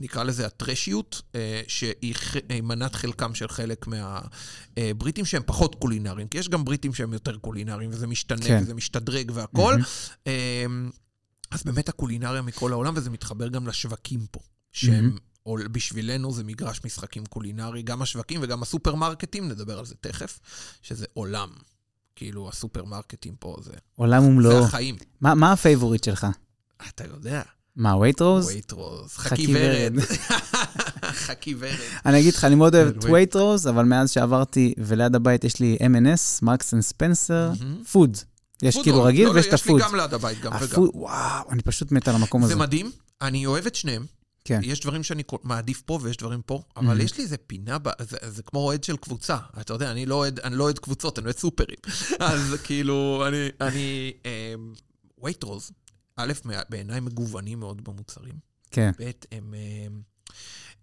נקרא לזה הטרשיות, שהיא מנת חלקם של חלק מהבריטים שהם פחות קולינריים, כי יש גם בריטים שהם יותר קולינריים, וזה משתנה, כן. וזה משתדרג והכול. אמ, אז באמת הקולינריה מכל העולם, וזה מתחבר גם לשווקים פה, שהם... או בשבילנו זה מגרש משחקים קולינרי, גם השווקים וגם הסופרמרקטים, נדבר על זה תכף, שזה עולם. כאילו, הסופרמרקטים פה זה, עולם זה ומלואו. החיים. מה מה ה favourite שלך? אתה יודע, מה, וייטרוז? וייטרוז, חכי ורד. (laughs) חכי ורד. אני אגיד לך, אני מאוד אוהב את וייט. וייטרוז, אבל מאז שעברתי, וליד הבית יש לי M&S, מרקס אנד ספנסר. food. יש כאילו. רגיל לא, לא, ויש את ה food. יש לי גם ליד הבית, גם וגם. וואו, אני פשוט מת על המקום זה הזה. מדהים, אני אוהב את שניהם. כן. יש דברים שאני מעדיף פה ויש דברים פה, אבל Mhm. יש לי איזה פינה, ב- זה, זה כמו אוהד של קבוצה. אתה יודע, אני לא אוהד, אני לא אוהד קבוצות, אני אוהד סופרים. (laughs) אז כאילו, אני, אני, וייטרוז, א', מה- בעיניי מגוונים מאוד במוצרים. כן. ב', הם, הם,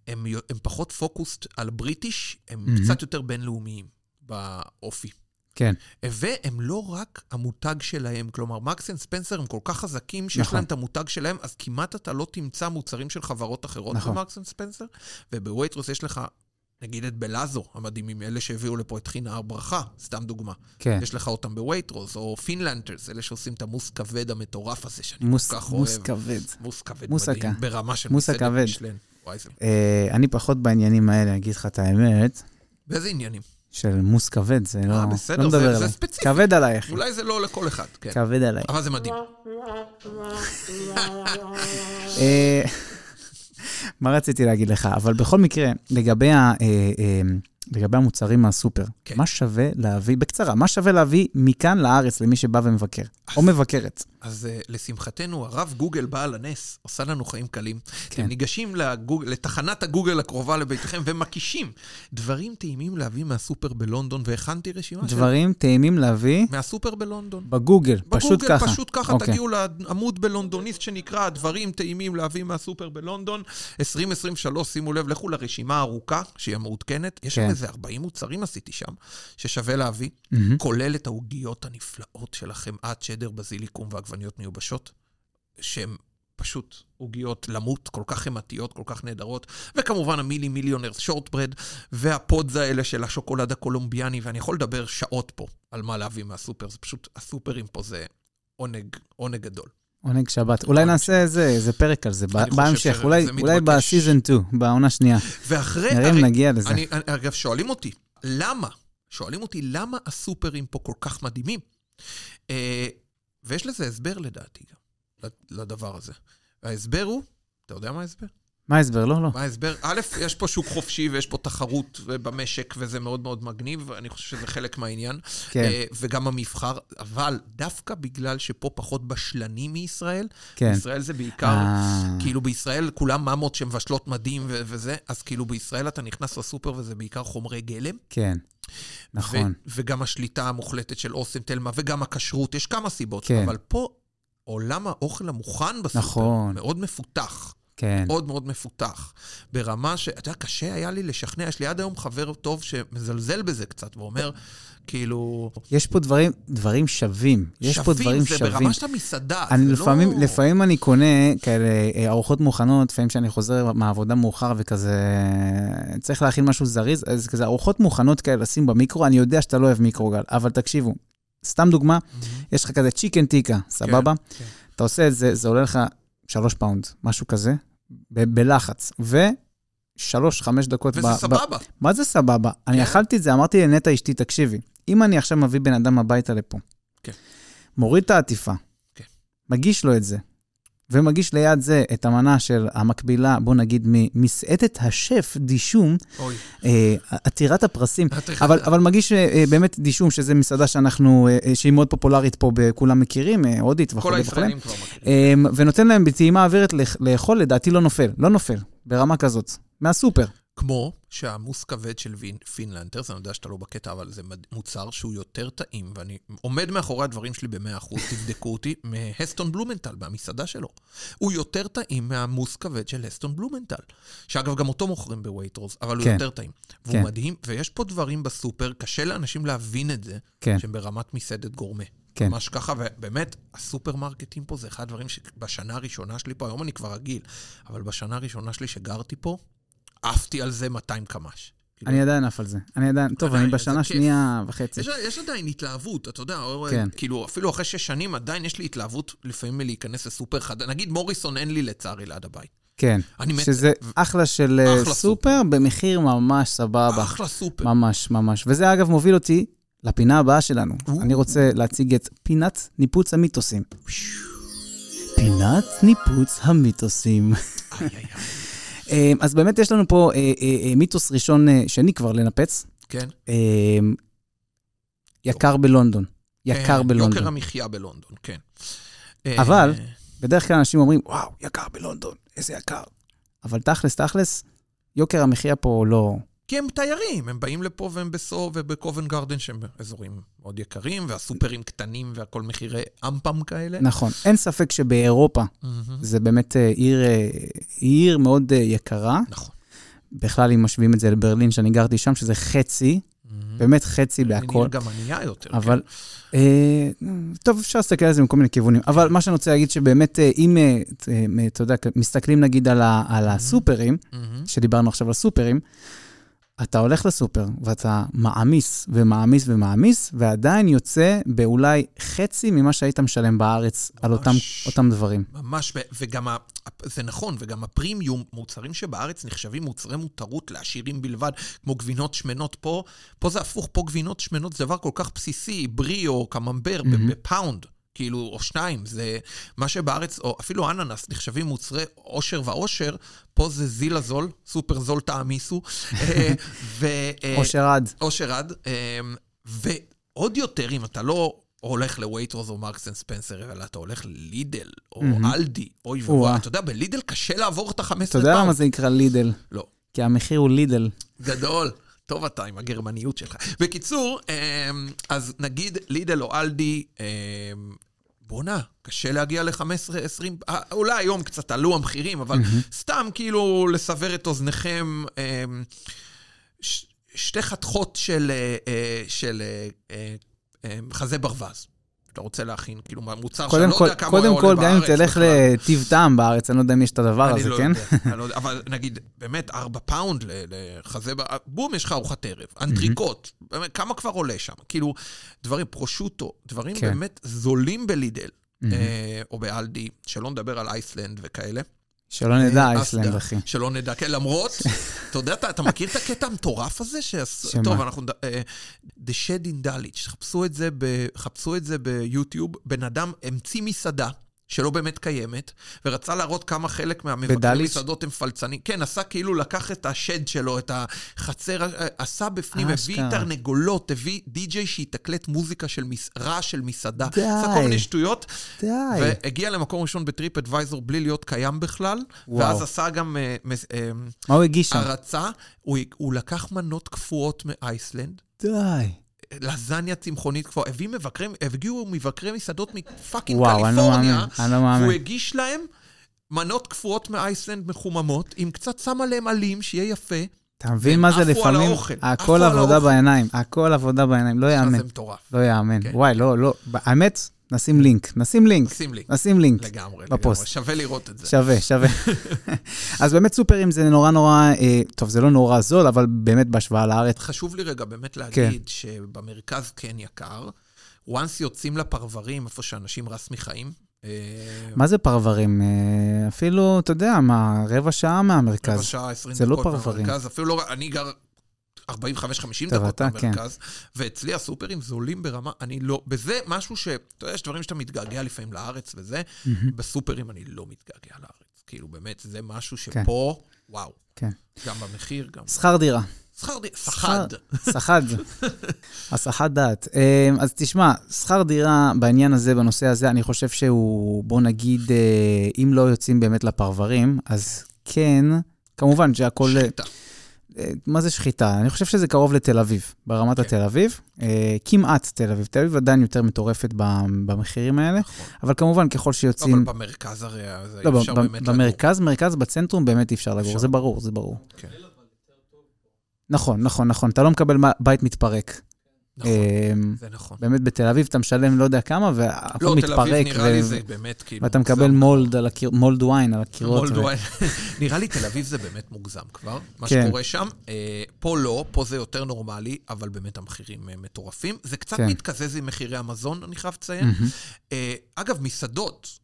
הם, הם, פחות focused על British, הם Mhm. קצת יותר בינלאומיים באופי. כן. והם לא רק המותג שלהם, כלומר, מרקס אנד ספנסר הם כל כך חזקים שיש נכון. להם את המותג שלהם, אז כמעט אתה לא תמצא מוצרים של חברות אחרות נכון. במרקס אנד ספנסר, ובווייטרוס יש לך, נגיד את בלאזו המדהימים, אלה שהביאו לפה את טחינה הר ברכה, סתם דוגמה. כן. יש לך אותם בווייטרוס, או פינדלייטרס, אלה שעושים את המוס כבד המטורף הזה, שאני מוס- כל כך מוס אוהב. כבד. מוס כבד מוסקה. מדהים, ברמה של מוסה מסעדת כבד. משלן. וואי, זה... אה, אני פחות בעניינים האלה, אני אגיד לך את האמת, באיזה עניינים? של מוס כבד, זה לא... אה, לא בסדר, מדבר זה- זה. ספציפי. כבד עליי, אחי. אולי זה לא לכל אחד, כן. כבד עליי. אבל זה מדהים. אה, מה רציתי להגיד לך? אבל בכל מקרה, לגבי, ה, אה, אה, לגבי המוצרים מהסופר, כן. מה שווה להביא, בקצרה, מה שווה להביא מכאן לארץ למי שבא ומבקר, או מבקרת? אז uh, לשמחתנו, הרב גוגל בעל הנס עושה לנו חיים קלים. כן. אתם ניגשים לגוג... לתחנת הגוגל הקרובה לביתכם ומקישים דברים טעימים להביא מהסופר בלונדון, והכנתי רשימה של... דברים טעימים להביא מהסופר בלונדון. בגוגל, פשוט בגוגל, ככה. פשוט ככה אוקיי. תגיעו לעמוד בלונדוניסט שנקרא דברים טעימים להביא מהסופר בלונדון. 2023, שימו לב, לכו לרשימה הארוכה, שהיא המעודכנת. יש כן. איזה 40 מוצרים עשיתי שם, ששווה להביא, מהמם. כולל את העוגיות הנפלאות של החמאת שדר בזיליקום ועגבניות מיובשות, שהן פשוט עוגיות למות, כל כך חמתיות, כל כך נהדרות. וכמובן המילי מיליונר שורטברד, והפודס האלה של השוקולד הקולומביאני, ואני יכול לדבר שעות פה על מה להביא מהסופר, זה פשוט, הסופרים פה זה עונג, עונג גדול. עונג שבת. אולי נעשה איזה, איזה פרק על זה, בהמשך, אולי, בסיזן 2, בעונה שנייה. ואחרי... נראה אם נגיע לזה. אני, אני, אגב, שואלים אותי, למה? שואלים אותי, למה הסופרים פה כל כך מדהימים? אה, ויש לזה הסבר לדעתי גם, לד- לדבר הזה. ההסבר הוא, אתה יודע מה ההסבר? מה ההסבר? לא, לא. מה ההסבר? א', יש פה שוק חופשי ויש פה תחרות במשק, וזה מאוד מאוד מגניב, אני חושב שזה חלק מהעניין. כן, אה, וגם המבחר, אבל דווקא בגלל שפה פחות בשלנים מישראל, כן. בישראל זה בעיקר... אה, כאילו בישראל כולם ממות שמבשלות מדהים ו- וזה, אז כאילו בישראל אתה נכנס לסופר וזה בעיקר חומרי גלם. כן, נכון. ו- וגם השליטה המוחלטת של אוסם תלמה וגם הכשרות, יש כמה סיבות. כן. אבל פה עולם האוכל המוכן בסופר נכון. מאוד מפותח. כן. מאוד מאוד מפותח. ברמה ש... אתה יודע, קשה היה לי לשכנע, יש לי עד היום חבר טוב שמזלזל בזה קצת ואומר, כאילו... יש פה דברים, דברים שווים. יש פה דברים זה שווים. ברמה של המסעדה, אני זה לפעמים, לא... לפעמים אני קונה כאלה אה, ארוחות מוכנות, לפעמים כשאני חוזר מהעבודה מאוחר וכזה צריך להכין משהו זריז, אז כזה ארוחות מוכנות כאלה לשים במיקרו, אני יודע שאתה לא אוהב מיקרוגל, אבל תקשיבו, סתם דוגמה, מהמם. יש לך כזה chicken tikka, סבבה? כן. אתה עושה את זה, זה עולה לך שלוש פאונד, משהו כזה, ב- בלחץ, ושלוש, חמש דקות. וזה ב- ב- סבבה. מה זה סבבה? אני כן. אכלתי את זה, אמרתי לנטע אשתי, תקשיבי, אם אני עכשיו מביא בן אדם הביתה לפה, כן. מוריד את העטיפה, כן. מגיש לו את זה, ומגיש ליד זה את המנה של המקבילה, בוא נגיד, ממסעדת השף דישום. אה, עתירת הפרסים, אבל, אבל מגיש אה, אה, באמת Dishoom, שזה מסעדה שאנחנו, אה, אה, שהיא מאוד פופולרית פה, כולם מכירים, אה, הודית וכו' וכו'. אמ, ונותן להם בטעימה אווירית לאכ- לאכול, לדעתי לא נופל, לא נופל, ברמה כזאת, מהסופר. כמו שהמוס כבד של Findlater's, אני יודע שאתה לא בקטע, אבל זה מוצר שהוא יותר טעים, ואני עומד מאחורי הדברים שלי ב-100%, (laughs) תבדקו אותי, מהסטון בלומנטל, מהמסעדה שלו. הוא יותר טעים מהמוס כבד של הסטון בלומנטל. שאגב, גם אותו מוכרים בווייטרוז, אבל הוא כן. יותר טעים. והוא כן. מדהים, ויש פה דברים בסופר, קשה לאנשים להבין את זה, כן, שהם ברמת מסעדת גורמה. כן. ממש ככה, ובאמת, הסופרמרקטים פה זה אחד הדברים שבשנה הראשונה שלי פה, היום אני כבר רגיל, אבל בשנה הראשונה שלי שגרתי פה, עפתי על זה 200 קמ"ש. כאילו, אני עדיין עף על זה. אני עדיין, טוב, אני בשנה. שנייה וחצי. יש, עדיין התלהבות, אתה יודע, כן. כאילו, אפילו אחרי שש שנים, עדיין יש לי התלהבות לפעמים מלהיכנס לסופר חד... נגיד מוריסון אין לי לצערי ליד הבית. כן. שזה אחלה של אה, סופר, במחיר ממש סבבה. אחלה סופר. ממש, ממש. וזה אגב מוביל אותי לפינה הבאה שלנו. אני רוצה להציג את פינת ניפוץ המיתוסים. פינת ניפוץ המיתוסים. איי, איי, איי. אה, אז באמת יש לנו פה אה, אה, מיתוס ראשון, שני כבר לנפץ. כן. יקר בלונדון. יקר כן, יוקר בלונדון. המחיה בלונדון, כן. אבל- בדרך כלל אנשים אומרים, וואו, יקר בלונדון, איזה יקר. אבל תכלס, תכלס, יוקר המחיה פה לא... כי הם תיירים, הם באים לפה והם בסו ובקובן גרדן, שהם אזורים מאוד יקרים, והסופרים קטנים והכל מחירי אמפם כאלה. נכון. אין ספק שבאירופה מהמם. זה באמת אה, עיר, אה, עיר מאוד אה, יקרה. נכון. בכלל, אם משווים את זה לברלין, שאני גרתי שם, שזה חצי, מהמם. באמת חצי בהכל. גם ענייה יותר. אבל, כן. אה, טוב, אפשר להסתכל על זה מכל מיני כיוונים. אבל מה שאני רוצה להגיד, שבאמת, אם, אתה יודע, מסתכלים נגיד על, ה, על הסופרים, מהמם. שדיברנו עכשיו על סופרים, אתה הולך לסופר ואתה מעמיס ומעמיס ומעמיס, ועדיין יוצא באולי חצי ממה שהיית משלם בארץ על ממש. אותם, אותם דברים. ממש, וגם, ה- זה נכון, וגם הפרימיום, מוצרים שבארץ נחשבים מוצרי מותרות לעשירים בלבד, כמו גבינות שמנות פה, פה זה הפוך, פה גבינות שמנות זה דבר כל כך בסיסי, ברי או קממבר, מהמם. בפאונד. כאילו, או שניים, זה מה שבארץ, או אפילו אננס, נחשבים מוצרי עושר ועושר, פה זה זיל הזול, סופר זול תעמיסו. אה, ו- אה, אושר עד. אושר עד. אמ, ועוד יותר, אם אתה לא הולך ל Waitrose או Marks and Spencer, אלא אתה הולך ל Lidl או. Aldi, אוי ואבוי. אתה יודע, ב Lidl קשה לעבור את ה-15 פאונד. אתה יודע למה זה נקרא לידל? לא. כי המחיר הוא לידל. גדול. טוב אתה עם הגרמניות שלך. בקיצור, אמ, אז נגיד לידל או אלדי, אמ, בואנה, קשה להגיע ל-15, 20, אה, אולי היום קצת עלו המחירים, אבל סתם כאילו לסבר את אוזניכם, אמ, ש- שתי חתכות של, אה, אה, של חזה ברווז. אתה רוצה להכין, כאילו, מוצר שאני קודם לא יודע כמה הוא היה קודם עולה כל, גם אם בארץ תלך. לטיב טעם בארץ, אני לא יודע אם יש את הדבר הזה, לא כן? אני לא (laughs) יודע, אבל נגיד, באמת, ארבע פאונד לחזה, בום, יש לך ארוחת ערב. אנטריקוט, כמה כבר עולה שם? כאילו, דברים, פרושוטו, דברים כן. באמת זולים ב Lidl, אה, או ב Aldi, שלא נדבר על Iceland וכאלה. שלא נדע אה, Iceland, Asda, אחי. שלא נדע, כן, למרות, (laughs) אתה יודע, אתה, אתה מכיר את הקטע המטורף הזה? שעש... שמה? טוב, אנחנו... אה, The Shed in ב... חפשו את זה ביוטיוב. בן אדם המציא מסעדה. שלא באמת קיימת, ורצה להראות כמה חלק מהמבקרי בדליץ'? מסעדות הם פלצנים. כן, עשה כאילו, לקח את השד שלו, את החצר, אה, עשה בפנים, הביא אשכרה. תרנגולות, הביא די-ג'יי שיתקלט מוזיקה של מס... רעש של מסעדה. די. עשה כל מיני שטויות, די. והגיע למקום ראשון בטריפ אדוויזור בלי להיות קיים בכלל, וואו. ואז עשה גם אה, אה, מה הוא הגיש שם? הרצה, הוא, הוא לקח מנות קפואות מאייסלנד, די. לזניה צמחונית קפואה, הביא מבקרי, הגיעו מבקרי מסעדות מפאקינג לא קליפורניה, לא מאמין. והוא הגיש להם מנות קפואות מ Iceland מחוממות, עם קצת שם עליהם עלים, שיהיה יפה. אתה מבין מה זה לפעמים? הכל עבודה. בעיניים, הכל עבודה בעיניים, לא יאמן, זה מטורף. לא יאמן. כן. וואי, לא, לא, האמת, נשים לינק, נשים לינק, שים לי, נשים לינק. לגמרי, לגמרי. בפוסט. שווה לראות את זה. שווה, שווה. אז באמת סופרים זה נורא נורא, אה, טוב, זה לא נורא זול, אבל באמת בהשוואה לארץ, חשוב לי רגע באמת כן. להגיד שבמרכז כן יקר. once יוצאים לפרברים, איפה שאנשים רסמי חיים, אה, מה זה פרברים? אה, אפילו, אתה יודע, מה, רבע שעה מהמרכז. רבע שעה, 20 זה לא דקות פרברים. מהמרכז, אפילו לא, אני גר 45-50 טוב, דקות כן. מהמרכז, ואצלי הסופרים זולים ברמה, אני לא, בזה משהו ש, אתה יודע, יש דברים שאתה מתגעגע לפעמים לארץ וזה, בסופרים אני לא מתגעגע לארץ. כאילו, באמת, זה משהו שפה, וואו. כן. גם במחיר, גם... שכר דירה. שכר דירה, סחד. סחד. הסחת דעת. אה, אז תשמע, שכר דירה בעניין הזה, בנושא הזה, אני חושב שהוא, בוא נגיד, אה, אם לא יוצאים באמת לפרברים, אז כן, כמובן שהכל... שחיטה. אה, מה זה שחיטה? אני חושב שזה קרוב לתל אביב, ברמת כן. התל אביב. אה, כמעט תל אביב. תל אביב עדיין יותר מטורפת ב- במחירים האלה, נכון. אבל כמובן, ככל לא, אבל שיוצאים... במרכז הרי, זה לא, אי אפשר ב- באמת לגור. במרכז, מרכז, בצנטרום באמת אי אפשר לגור, אפשר. זה ברור, זה ברור. כן. נכון, נכון, נכון. אתה לא מקבל בית מתפרק. נכון, אמ, זה נכון. באמת בתל אביב אתה משלם לא יודע כמה, והכל לא, תל אביב מתפרק, נראה ו- לי זה באמת כאילו... ואתה מקבל. מולד על הקיר, מולד וויין על הקירות. מולד ו- וויין. (laughs) נראה לי תל אביב זה באמת מוגזם כבר, מה כן. שקורה שם. אה, פה לא, פה זה יותר נורמלי, אבל באמת המחירים אה, מטורפים. זה קצת כן. מתקזז עם מחירי המזון, אני חייב לציין. אה, אגב, מסעדות,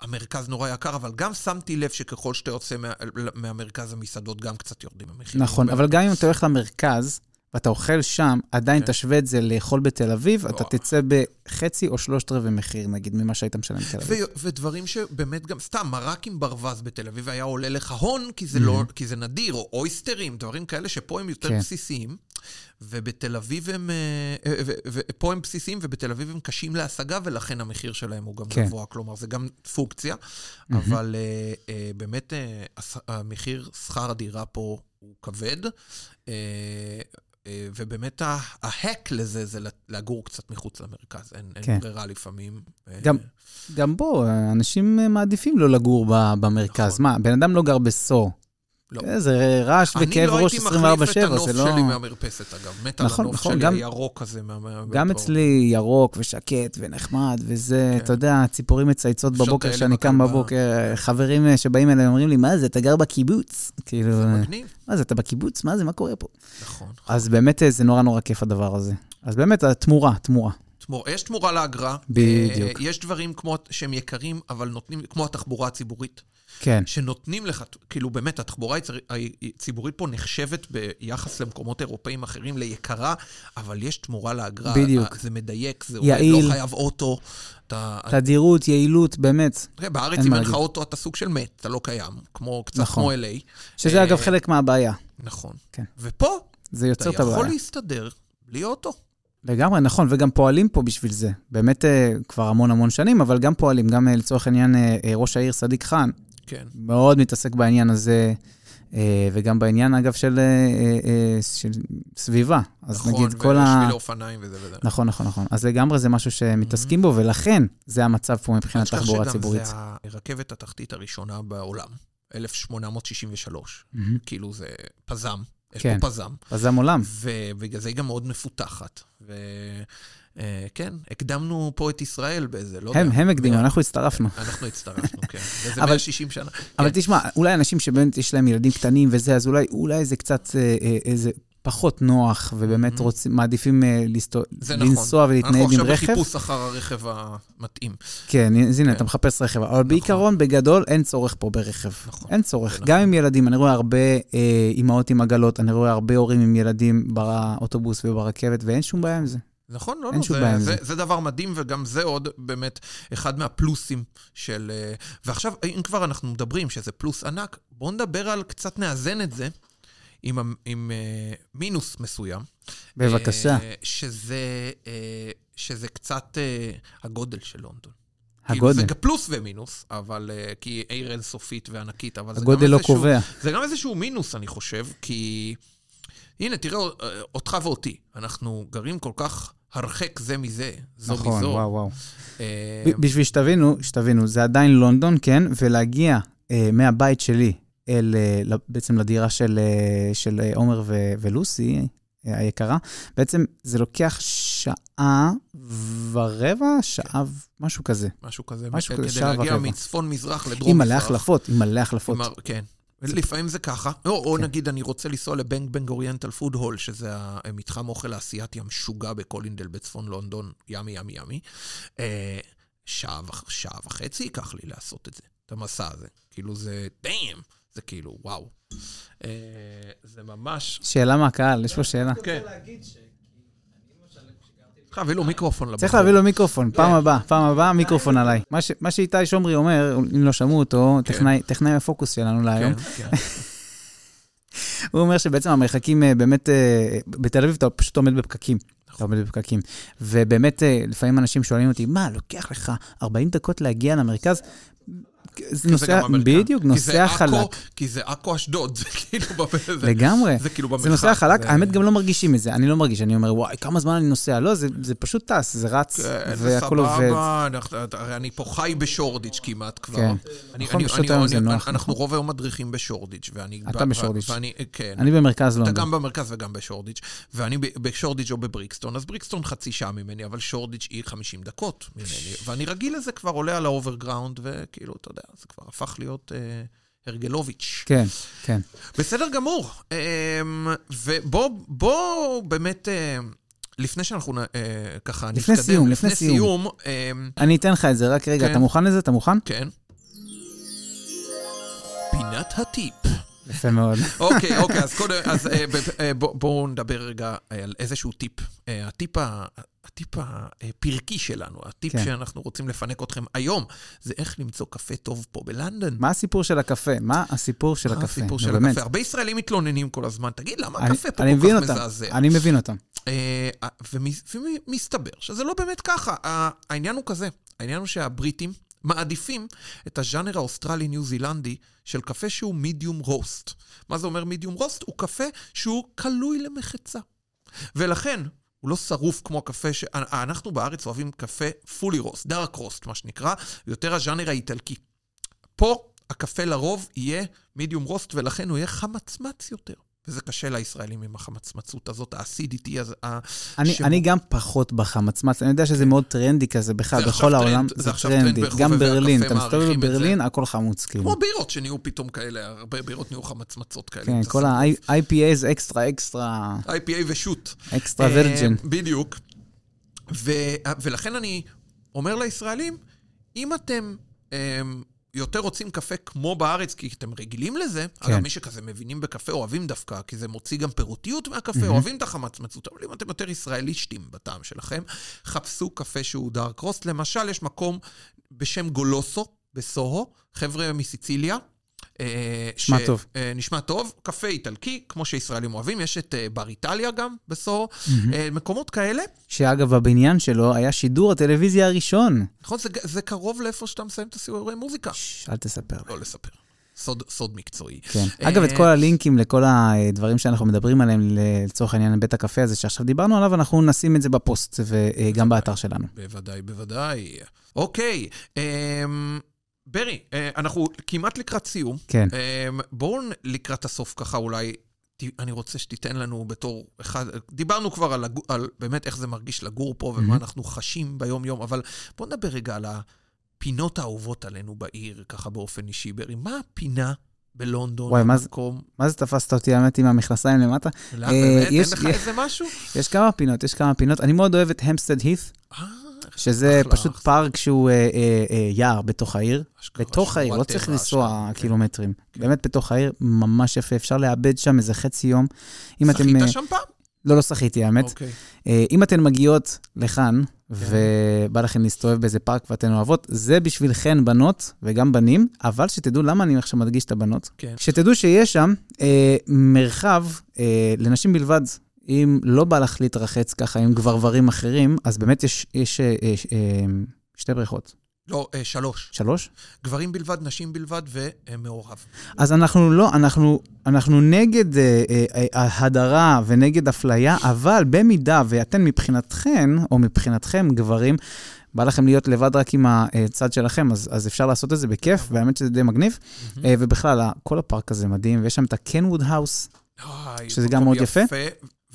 המרכז נורא יקר, אבל גם שמתי לב שככל שאתה יוצא מה- מהמרכז, המסעדות גם קצת יורדים המחירים. נכון, אבל גם אם אתה הולך למרכז, ואתה אוכל שם, עדיין כן. תשווה את זה לאכול בתל אביב, אתה וואו. תצא בחצי או שלושת רבעי מחיר, נגיד, ממה שהיית משלם בתל אביב. ודברים שבאמת גם, סתם, מרק עם ברווז בתל אביב היה עולה לך הון, כי זה, לא, כי זה נדיר, או אויסטרים, דברים כאלה שפה הם יותר כן. בסיסיים, ובתל אביב הם, אה, אה, ופה הם בסיסיים, ובתל אביב הם קשים להשגה, ולכן המחיר שלהם הוא גם כן. גבוה, כלומר, זה גם פונקציה, אבל אה, אה, באמת הס- המחיר שכר הדירה פה הוא כבד. אה, ובאמת ההק לזה זה לגור קצת מחוץ למרכז, אין, אין כן. ברירה לפעמים. אה, גם- גם בו, אנשים מעדיפים לא לגור במרכז. נכון. מה, בן אדם לא גר בסו. לא. זה רעש וכאב ראש 24/7, אני לא הייתי מחליף את זה הנוף לא... שלי מהמרפסת, אגב. מת על נכון, הנוף נכון, שלי, גם- הירוק הזה. מה- גם מהפה. אצלי ירוק ושקט ונחמד, וזה, כן. אתה יודע, ציפורים מצייצות בבוקר כשאני קם. בבוקר, חברים אה, שבאים אליי אומרים לי, מה זה, אתה גר בקיבוץ? כאילו, זה אה, מגניב, מה זה, אתה בקיבוץ? מה זה, מה קורה פה? נכון. אז באמת אה, זה נורא נורא כיף הדבר הזה. אז באמת, התמורה, תמורה. תמור- יש תמורה לאגרה. בדיוק. יש דברים כמו, שהם יקרים, אבל נותנים, כמו התחבורה הציבורית, כן, שנותנים לך, כאילו באמת, התחבורה הצ- הציבורית פה נחשבת ביחס למקומות אירופאים אחרים ליקרה, אבל יש תמורה לאגרה. בדיוק. אה, זה מדייק, זה עובד, יעיל. לא חייב אוטו. אתה, תדירות, יעילות, באמת. תראה, בארץ, אם אין לך. אוטו, אתה סוג של מת, אתה לא קיים. כמו, קצת נכון. כמו LA. שזה אה, אגב חלק מהבעיה. נכון. כן. ופה, זה אתה יוצר את יכול הבעיה. להסתדר בלי אוטו. לגמרי, נכון, וגם פועלים פה בשביל זה. באמת אה, כבר המון המון שנים, אבל גם פועלים. גם אה, לצורך העניין, אה, אה, ראש העיר סדיק חאן כן. מאוד מתעסק בעניין הזה, אה, וגם בעניין, אגב, של, אה, אה, של סביבה. אז נכון, נגיד כל ה... ושבילי אופניים וזה וזה. נכון, נכון, נכון. אז לגמרי זה משהו שמתעסקים בו, ולכן זה המצב פה מבחינת אל תשכח תחבורה שגם ציבורית. זה הרכבת התחתית הראשונה בעולם, 1863. מהמם. כאילו זה פזם, יש כן. פה פזם. פזם עולם. ובגלל זה היא גם מאוד מפותחת. אה, כן, הקדמנו פה את ישראל באיזה, לא הם, יודע. הם הקדימו, אנחנו הצטרפנו. (laughs) אנחנו הצטרפנו, כן. (laughs) וזה אבל- 160 שנה. אבל כן. תשמע, אולי אנשים שבאמת יש להם ילדים קטנים וזה, אז אולי, אולי זה קצת, אה, אה, איזה, פחות נוח, ובאמת Mhm. רוצים, מעדיפים אה, זה נכון. לנסוע ולהתנייד עם אנחנו עכשיו רכב. בחיפוש אחר הרכב המתאים. כן, אז הנה, כן. אתה מחפש רכב. אבל בעיקרון, בגדול, אין צורך פה ברכב. נכון. אין צורך. נכון. גם עם ילדים, אני רואה הרבה אה, אימהות עם עגלות, אני רואה הרבה הורים עם ילדים באוטובוס וברכבת, ואין שום בעיה עם זה. נכון, לא, לא, זה, עם זה, זה. זה דבר מדהים, וגם זה עוד באמת אחד מהפלוסים של... אה, ועכשיו, אם כבר אנחנו מדברים שזה פלוס ענק, בואו נדבר על, קצת נאזן את זה עם, ה- עם אה, מינוס מסוים. בבקשה. אה, שזה, שזה קצת הגודל של לונדון. הגודל. כאילו זה פלוס ומינוס, אבל... אה, כי עיר אינסופית וענקית, אבל זה גם הגודל לא איזשהו- קובע. זה גם איזשהו מינוס, אני חושב, כי... הנה, תראה אה, אותך ואותי. אנחנו גרים כל כך הרחק זה מזה, זו נכון, מזו. וואו, וואו. אה, בשביל שתבינו, שתבינו, זה עדיין לונדון, כן? ולהגיע אה, מהבית שלי אל, אה, ל- בעצם לדירה של, אה, של אה, עומר ו- ולוסי, אה, היקרה, בעצם זה לוקח שעה ורבע, שעה, ו- משהו כזה. משהו כזה. משהו כזה, כדי שעה להגיע ורבע. מצפון-מזרח לדרום-מזרח. עם מלא החלפות, עם מלא החלפות. עם כן. לפעמים זה ככה. או, או כן. נגיד, אני רוצה לנסוע ל Bang Bang Oriental Food Hall, שזה המתחם אוכל האסייתי המשוגע בקולינדל בצפון לונדון, yummy yummy yummy. אה, שעה, שעה וחצי ייקח לי לעשות את זה, את המסע הזה. כאילו זה, דאם, זה כאילו, וואו. אה, זה ממש... שאלה מהקהל, יש פה שאלה. כן. צריך להביא לו מיקרופון לבחור. צריך להביא לו מיקרופון, פעם הבאה, פעם הבאה מיקרופון עליי. מה שאיתי שומרי אומר, אם לא שמעו אותו, כן. טכנאי- הפוקוס שלנו להיום, כן, כן. (laughs) הוא אומר שבעצם המרחקים אה, באמת, אה, בתל אביב אתה פשוט עומד בפקקים. אתה עומד בפקקים. ובאמת, אה, לפעמים אנשים שואלים אותי, מה, לוקח לך 40 דקות להגיע למרכז? זה המרכז. בדיוק, כי זה נוסע עכו- חלק. כי זה עכו אשדוד, (laughs) זה כאילו... לגמרי. זה כאילו במרחק. זה נוסע חלק, זה- האמת גם לא מרגישים את זה, אני לא מרגיש, אני אומר, וואי, כמה זמן אני נוסע? לא, זה פשוט טס, זה רץ, כן, זה והכל עובד. סבבה, אנחנו- הרי אני פה חי בשורדיץ' כמעט כבר. כן. נכון, פשוט היום זה נוח, אנחנו נכון. רוב היום מדריכים בשורדיץ', ואני... אתה בשורדיץ'. כן. אני במרכז אתה לונדון. גם במרכז וגם בשורדיץ', ואני בשורדיץ' או בבריקסטון, אז בריקסטון חצי שעה ממני, אבל שורדיץ' היא 50 דקות ממני, ואני רגיל לזה כבר עולה על ה Overground, וכאילו, אתה יודע, זה כבר הפך להיות אה, הרגלוביץ'. כן, כן. בסדר גמור. אמ, ובוא בוא באמת, אה, לפני שאנחנו אה, ככה לפני נתקדם, סיום, לפני לפני סיום. סיום, אמ, אני אתן לך את זה, רק רגע, כן. אתה מוכן לזה? אתה מוכן? כן. פינת הטיפ. יפה מאוד. אוקיי, אוקיי, אז (laughs) קודם, אז אה, אה, בוא- בואו נדבר רגע על איזשהו טיפ. אה, הטיפ. הטיפ הפרקי שלנו, הטיפ כן. שאנחנו רוצים לפנק אתכם היום, זה איך למצוא קפה טוב פה בלונדון. מה הסיפור של הקפה? מה הסיפור של מה הקפה? הסיפור של באמת. הקפה? הרבה ישראלים מתלוננים כל הזמן, תגיד, למה אני- הקפה פה אני כל כך אותם, מזעזע? אני מבין אותם. אה, ומס- ומסתבר שזה לא באמת ככה. העניין הוא כזה, העניין הוא שהבריטים מעדיפים את הז'אנר האוסטרלי-ניו-זילנדי של קפה שהוא medium roast. מה זה אומר medium roast? הוא קפה שהוא קלוי למחצה. ולכן, הוא לא שרוף כמו הקפה ש... אנחנו בארץ אוהבים קפה fully roast, dark roast, מה שנקרא, יותר הז'אנר האיטלקי. פה הקפה לרוב יהיה medium roast, ולכן הוא יהיה חמצמץ יותר. וזה קשה לישראלים עם החמצמצות הזאת, ה acidity הזה. אני, שבו- אני גם פחות בחמצמץ, אני יודע שזה מאוד טרנדי כזה בכלל, בכל עכשיו העולם טרנד, זה זה טרנד טרנדי. בחובבי גם ברלין, אתה מסתובב בברלין, הכל חמוץ כאילו. כמו בירות שנהיו פתאום כאלה, הרבה בירות נהיו חמצמצות כאלה. כן, כל. ה-IPA זה אקסטרה, אקסטרה, IPA ושוט. extra virgin. אה, בדיוק. ו- ולכן אני אומר לישראלים, אם אתם אה, יותר רוצים קפה כמו בארץ, כי אתם רגילים לזה, כן. אגב, מי שכזה מבינים בקפה אוהבים דווקא, כי זה מוציא גם פירותיות מהקפה, מהמם. אוהבים את החמצמצות, אבל אם אתם יותר ישראליסטים בטעם שלכם, חפשו קפה שהוא דארק רוסט. למשל, יש מקום בשם גולוסו בסוהו, חבר'ה מסיציליה. אה, נשמע ש- טוב. אה, נשמע טוב, קפה איטלקי, כמו שישראלים אוהבים, יש את אה, בר איטליה גם בסוהו, אה, מקומות כאלה. שאגב, הבניין שלו היה שידור הטלוויזיה הראשון. נכון, זה, זה קרוב לאיפה שאתה מסיים את הסיורי מוזיקה. ששש, אל תספר. לא לספר. סוד, סוד מקצועי. כן. אגב, את כל הלינקים לכל הדברים שאנחנו מדברים עליהם, לצורך העניין, בית הקפה הזה שעכשיו דיברנו עליו, אנחנו נשים את זה בפוסט וגם באתר שלנו. בוודאי, בוודאי. אוקיי, אמ, ברי, אה, אנחנו כמעט לקראת סיום. כן. אמ, בואו לקראת הסוף ככה אולי אני רוצה שתיתן לנו בתור אחד, דיברנו כבר על, על באמת איך זה מרגיש לגור פה ומה Mhm. אנחנו חשים ביום-יום, אבל בוא נדבר רגע על הפינות האהובות עלינו בעיר, ככה באופן אישי. ברי, מה הפינה בלונדון, וואי, המקום? מה זה תפסת אותי, האמת, עם המכנסיים למטה? למה, אה, באמת? אין יש- לך איזה משהו? יש כמה פינות, יש כמה פינות. אני מאוד אוהב את המסטד הית, אה, שזה אחלה, פשוט אחלה. פארק שהוא אה, אה, אה, יער בתוך העיר. בתוך העיר, לא צריך לנסוע כן. קילומטרים. באמת בתוך העיר, ממש יפה, אפשר לאבד שם איזה חצי יום. אם אתם... שחית אה, שם פעם? לא, לא שחיתי, האמת. אוקיי. אה, אם אתן מגיעות לכאן, כן. ובא לכן להסתובב באיזה פארק ואתן אוהבות, זה בשבילכן בנות וגם בנים, אבל שתדעו למה אני עכשיו מדגיש את הבנות. כן. שתדעו שיש שם אה, מרחב אה, לנשים בלבד. אם לא בא לך להתרחץ ככה עם גברברים אחרים, אז באמת יש, יש אה, אה, אה, שתי בריכות. לא, אה, שלוש. שלוש? גברים בלבד, נשים בלבד ומעורב. אז אנחנו לא, אנחנו, אנחנו נגד אה, אה, אה, הדרה ונגד אפליה, אבל במידה ואתן מבחינתכן, או מבחינתכם, גברים, בא לכם להיות לבד רק עם הצד שלכם, אז, אז אפשר לעשות את זה בכיף, והאמת שזה די מגניב. אה, ובכלל, כל הפארק הזה מדהים, ויש שם את ה Kenwood House, שזה גם מאוד יפה.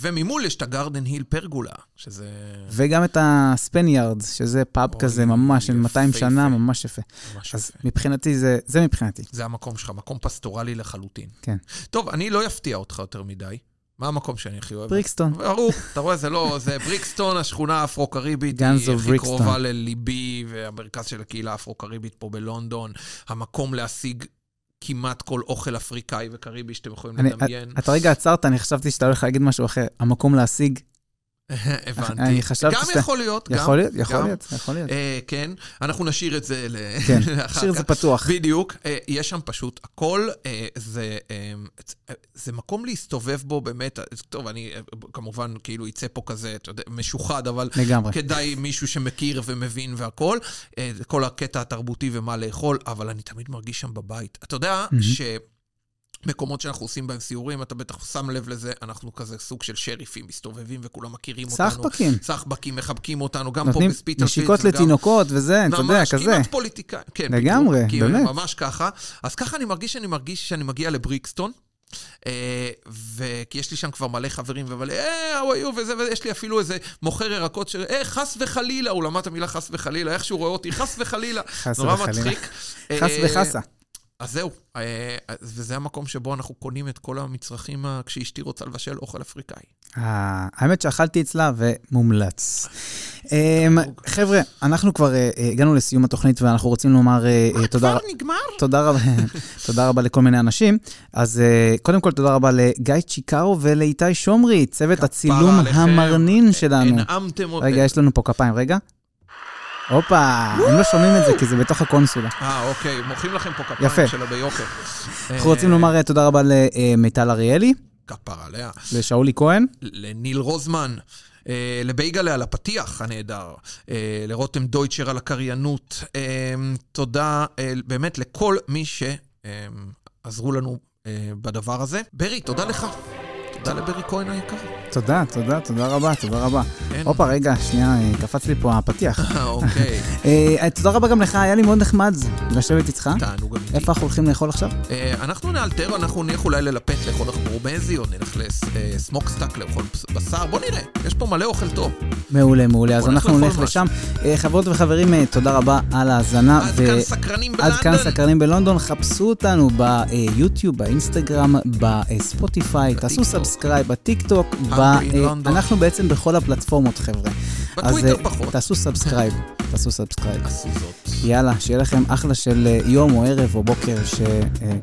וממול יש את ה Garden Hill Pergola, שזה וגם את ה Spaniard, שזה פאב אוי, כזה ממש של 200 יפהפה. שנה, ממש יפה. ממש אז יפה. מבחינתי, זה, זה מבחינתי. זה המקום שלך, מקום פסטורלי לחלוטין. כן. טוב, אני לא אפתיע אותך יותר מדי. מה המקום שאני הכי אוהב? בריקסטון. ברור, אתה רואה, זה לא, זה בריקסטון, השכונה האפרו-קריבית, היא הכי בריקסטון. קרובה לליבי, והמרכז של הקהילה האפרו-קריבית פה בלונדון. המקום להשיג כמעט כל אוכל אפריקאי וקריבי שאתם יכולים אני- לדמיין. אתה רגע עצרת, אני חשבתי שאתה הולך להגיד משהו אחר. המקום להשיג, (laughs) הבנתי. אני חשבתי גם שאתה- יכול להיות. יכול להיות, יכול. להיות, יכול להיות. אה, כן, אנחנו נשאיר את זה ל... כן, (laughs) לאחר השאיר את כך. זה פתוח. בדיוק, אה, יש שם פשוט הכל, אה, זה, זה מקום להסתובב בו באמת, טוב, אני כמובן כאילו יצא פה כזה, אתה יודע, משוחד, אבל לגמרי. כדאי מישהו שמכיר ומבין והכול, אה, כל הקטע התרבותי ומה לאכול, אבל אני תמיד מרגיש שם בבית. אתה יודע. ש... מקומות שאנחנו עושים בהם סיורים, אתה בטח שם לב לזה, אנחנו כזה סוג של שריפים, מסתובבים וכולם מכירים אותנו. סחבקים. סחבקים, מחבקים אותנו, גם פה נותנים בספיטלפילד. נשיקות וגם- לתינוקות וזה, אתה יודע, ממש, כזה. כמעט פוליטיקאי. כן, לגמרי, בדיוק, כי באמת. ממש ככה. אז ככה אני מרגיש שאני מרגיש שאני מגיע לבריקסטון. אה, וכי יש לי שם כבר מלא חברים, ומלא, אה, how are you, וזה, ויש לי אפילו איזה מוכר ירקות של, אה, חס וחלילה, הוא למד את המילה חס וחלילה, איך שהוא רואה אותי, חס וחלילה. חס נורא וחלילה. מצחיק. חס אה, וחסה. אז זהו, אה, וזה המקום שבו אנחנו קונים את כל המצרכים ה- כשאשתי רוצה לבשל אוכל אפריקאי. אה, האמת שאכלתי אצלה ומומלץ. אמ, חבר'ה, אנחנו כבר אה, אה, הגענו לסיום התוכנית ואנחנו רוצים לומר אה, אה, תודה כבר נגמר? תודה רבה, (laughs) תודה רבה לכל מיני אנשים. אז אה, קודם כל, תודה רבה לגיא צ'יקרו ולאיתי שומרי, צוות הצילום המרנין שלנו. הנעמתם אותי. רגע, יש לנו פה כפיים, רגע. הופה, הם לא שומעים את זה כי זה בתוך הקונסולה. אה, אוקיי, מוחאים לכם פה כפיים יפה. שלו ביוקר. אנחנו רוצים לומר אה, תודה רבה למיטל אריאלי, כפרה עליה. לשאולי כהן, לניל רוזמן, אה, לבייגלה על הפתיח הנהדר, אה, לרותם דויטשר על הקריינות. אה, תודה אה, באמת לכל מי שעזרו לנו אה, בדבר הזה. ברי, תודה לך. תודה לברי כהן היקר. תודה, תודה, תודה רבה, תודה רבה. הופה, רגע, שנייה, אה, קפץ לי פה הפתיח. (laughs) אה, אוקיי, אה, תודה רבה גם לך, היה לי מאוד נחמד לשבת איתך. תענוג אמיתי. איפה אנחנו הולכים לאכול עכשיו? אה, אנחנו נאלתר, אנחנו נלך אולי ל Lahpet לאכול בורמזי, או נלך ל Smokestak לאכול בשר. בוא נראה, יש פה מלא אוכל טוב. מעולה, מעולה. אז אנחנו נלך לשם. אה, חברות וחברים, אה, תודה רבה על ההאזנה. עד כאן סקרנים עד כאן בלונדון. סקרנים בלונדון, חפשו אותנו ביוטיוב, באינסטגרם, בספוטיפיי, תעשו. subscribe, בטיקטוק, in אה, London. אנחנו בעצם בכל הפלטפורמות, חבר'ה. אז בטוויטר אה, פחות. תעשו subscribe, (laughs) תעשו subscribe. עשו זאת. יאללה, שיהיה לכם אחלה של אה, יום או ערב או בוקר, ש... אה,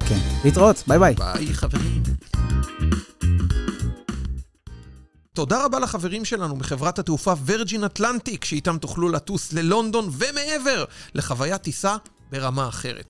כן. להתראות, ביי ביי. ביי, חברים. תודה רבה לחברים שלנו מחברת התעופה וירג'ין אטלנטיק, שאיתם תוכלו לטוס ללונדון ומעבר, לחוויית טיסה ברמה אחרת.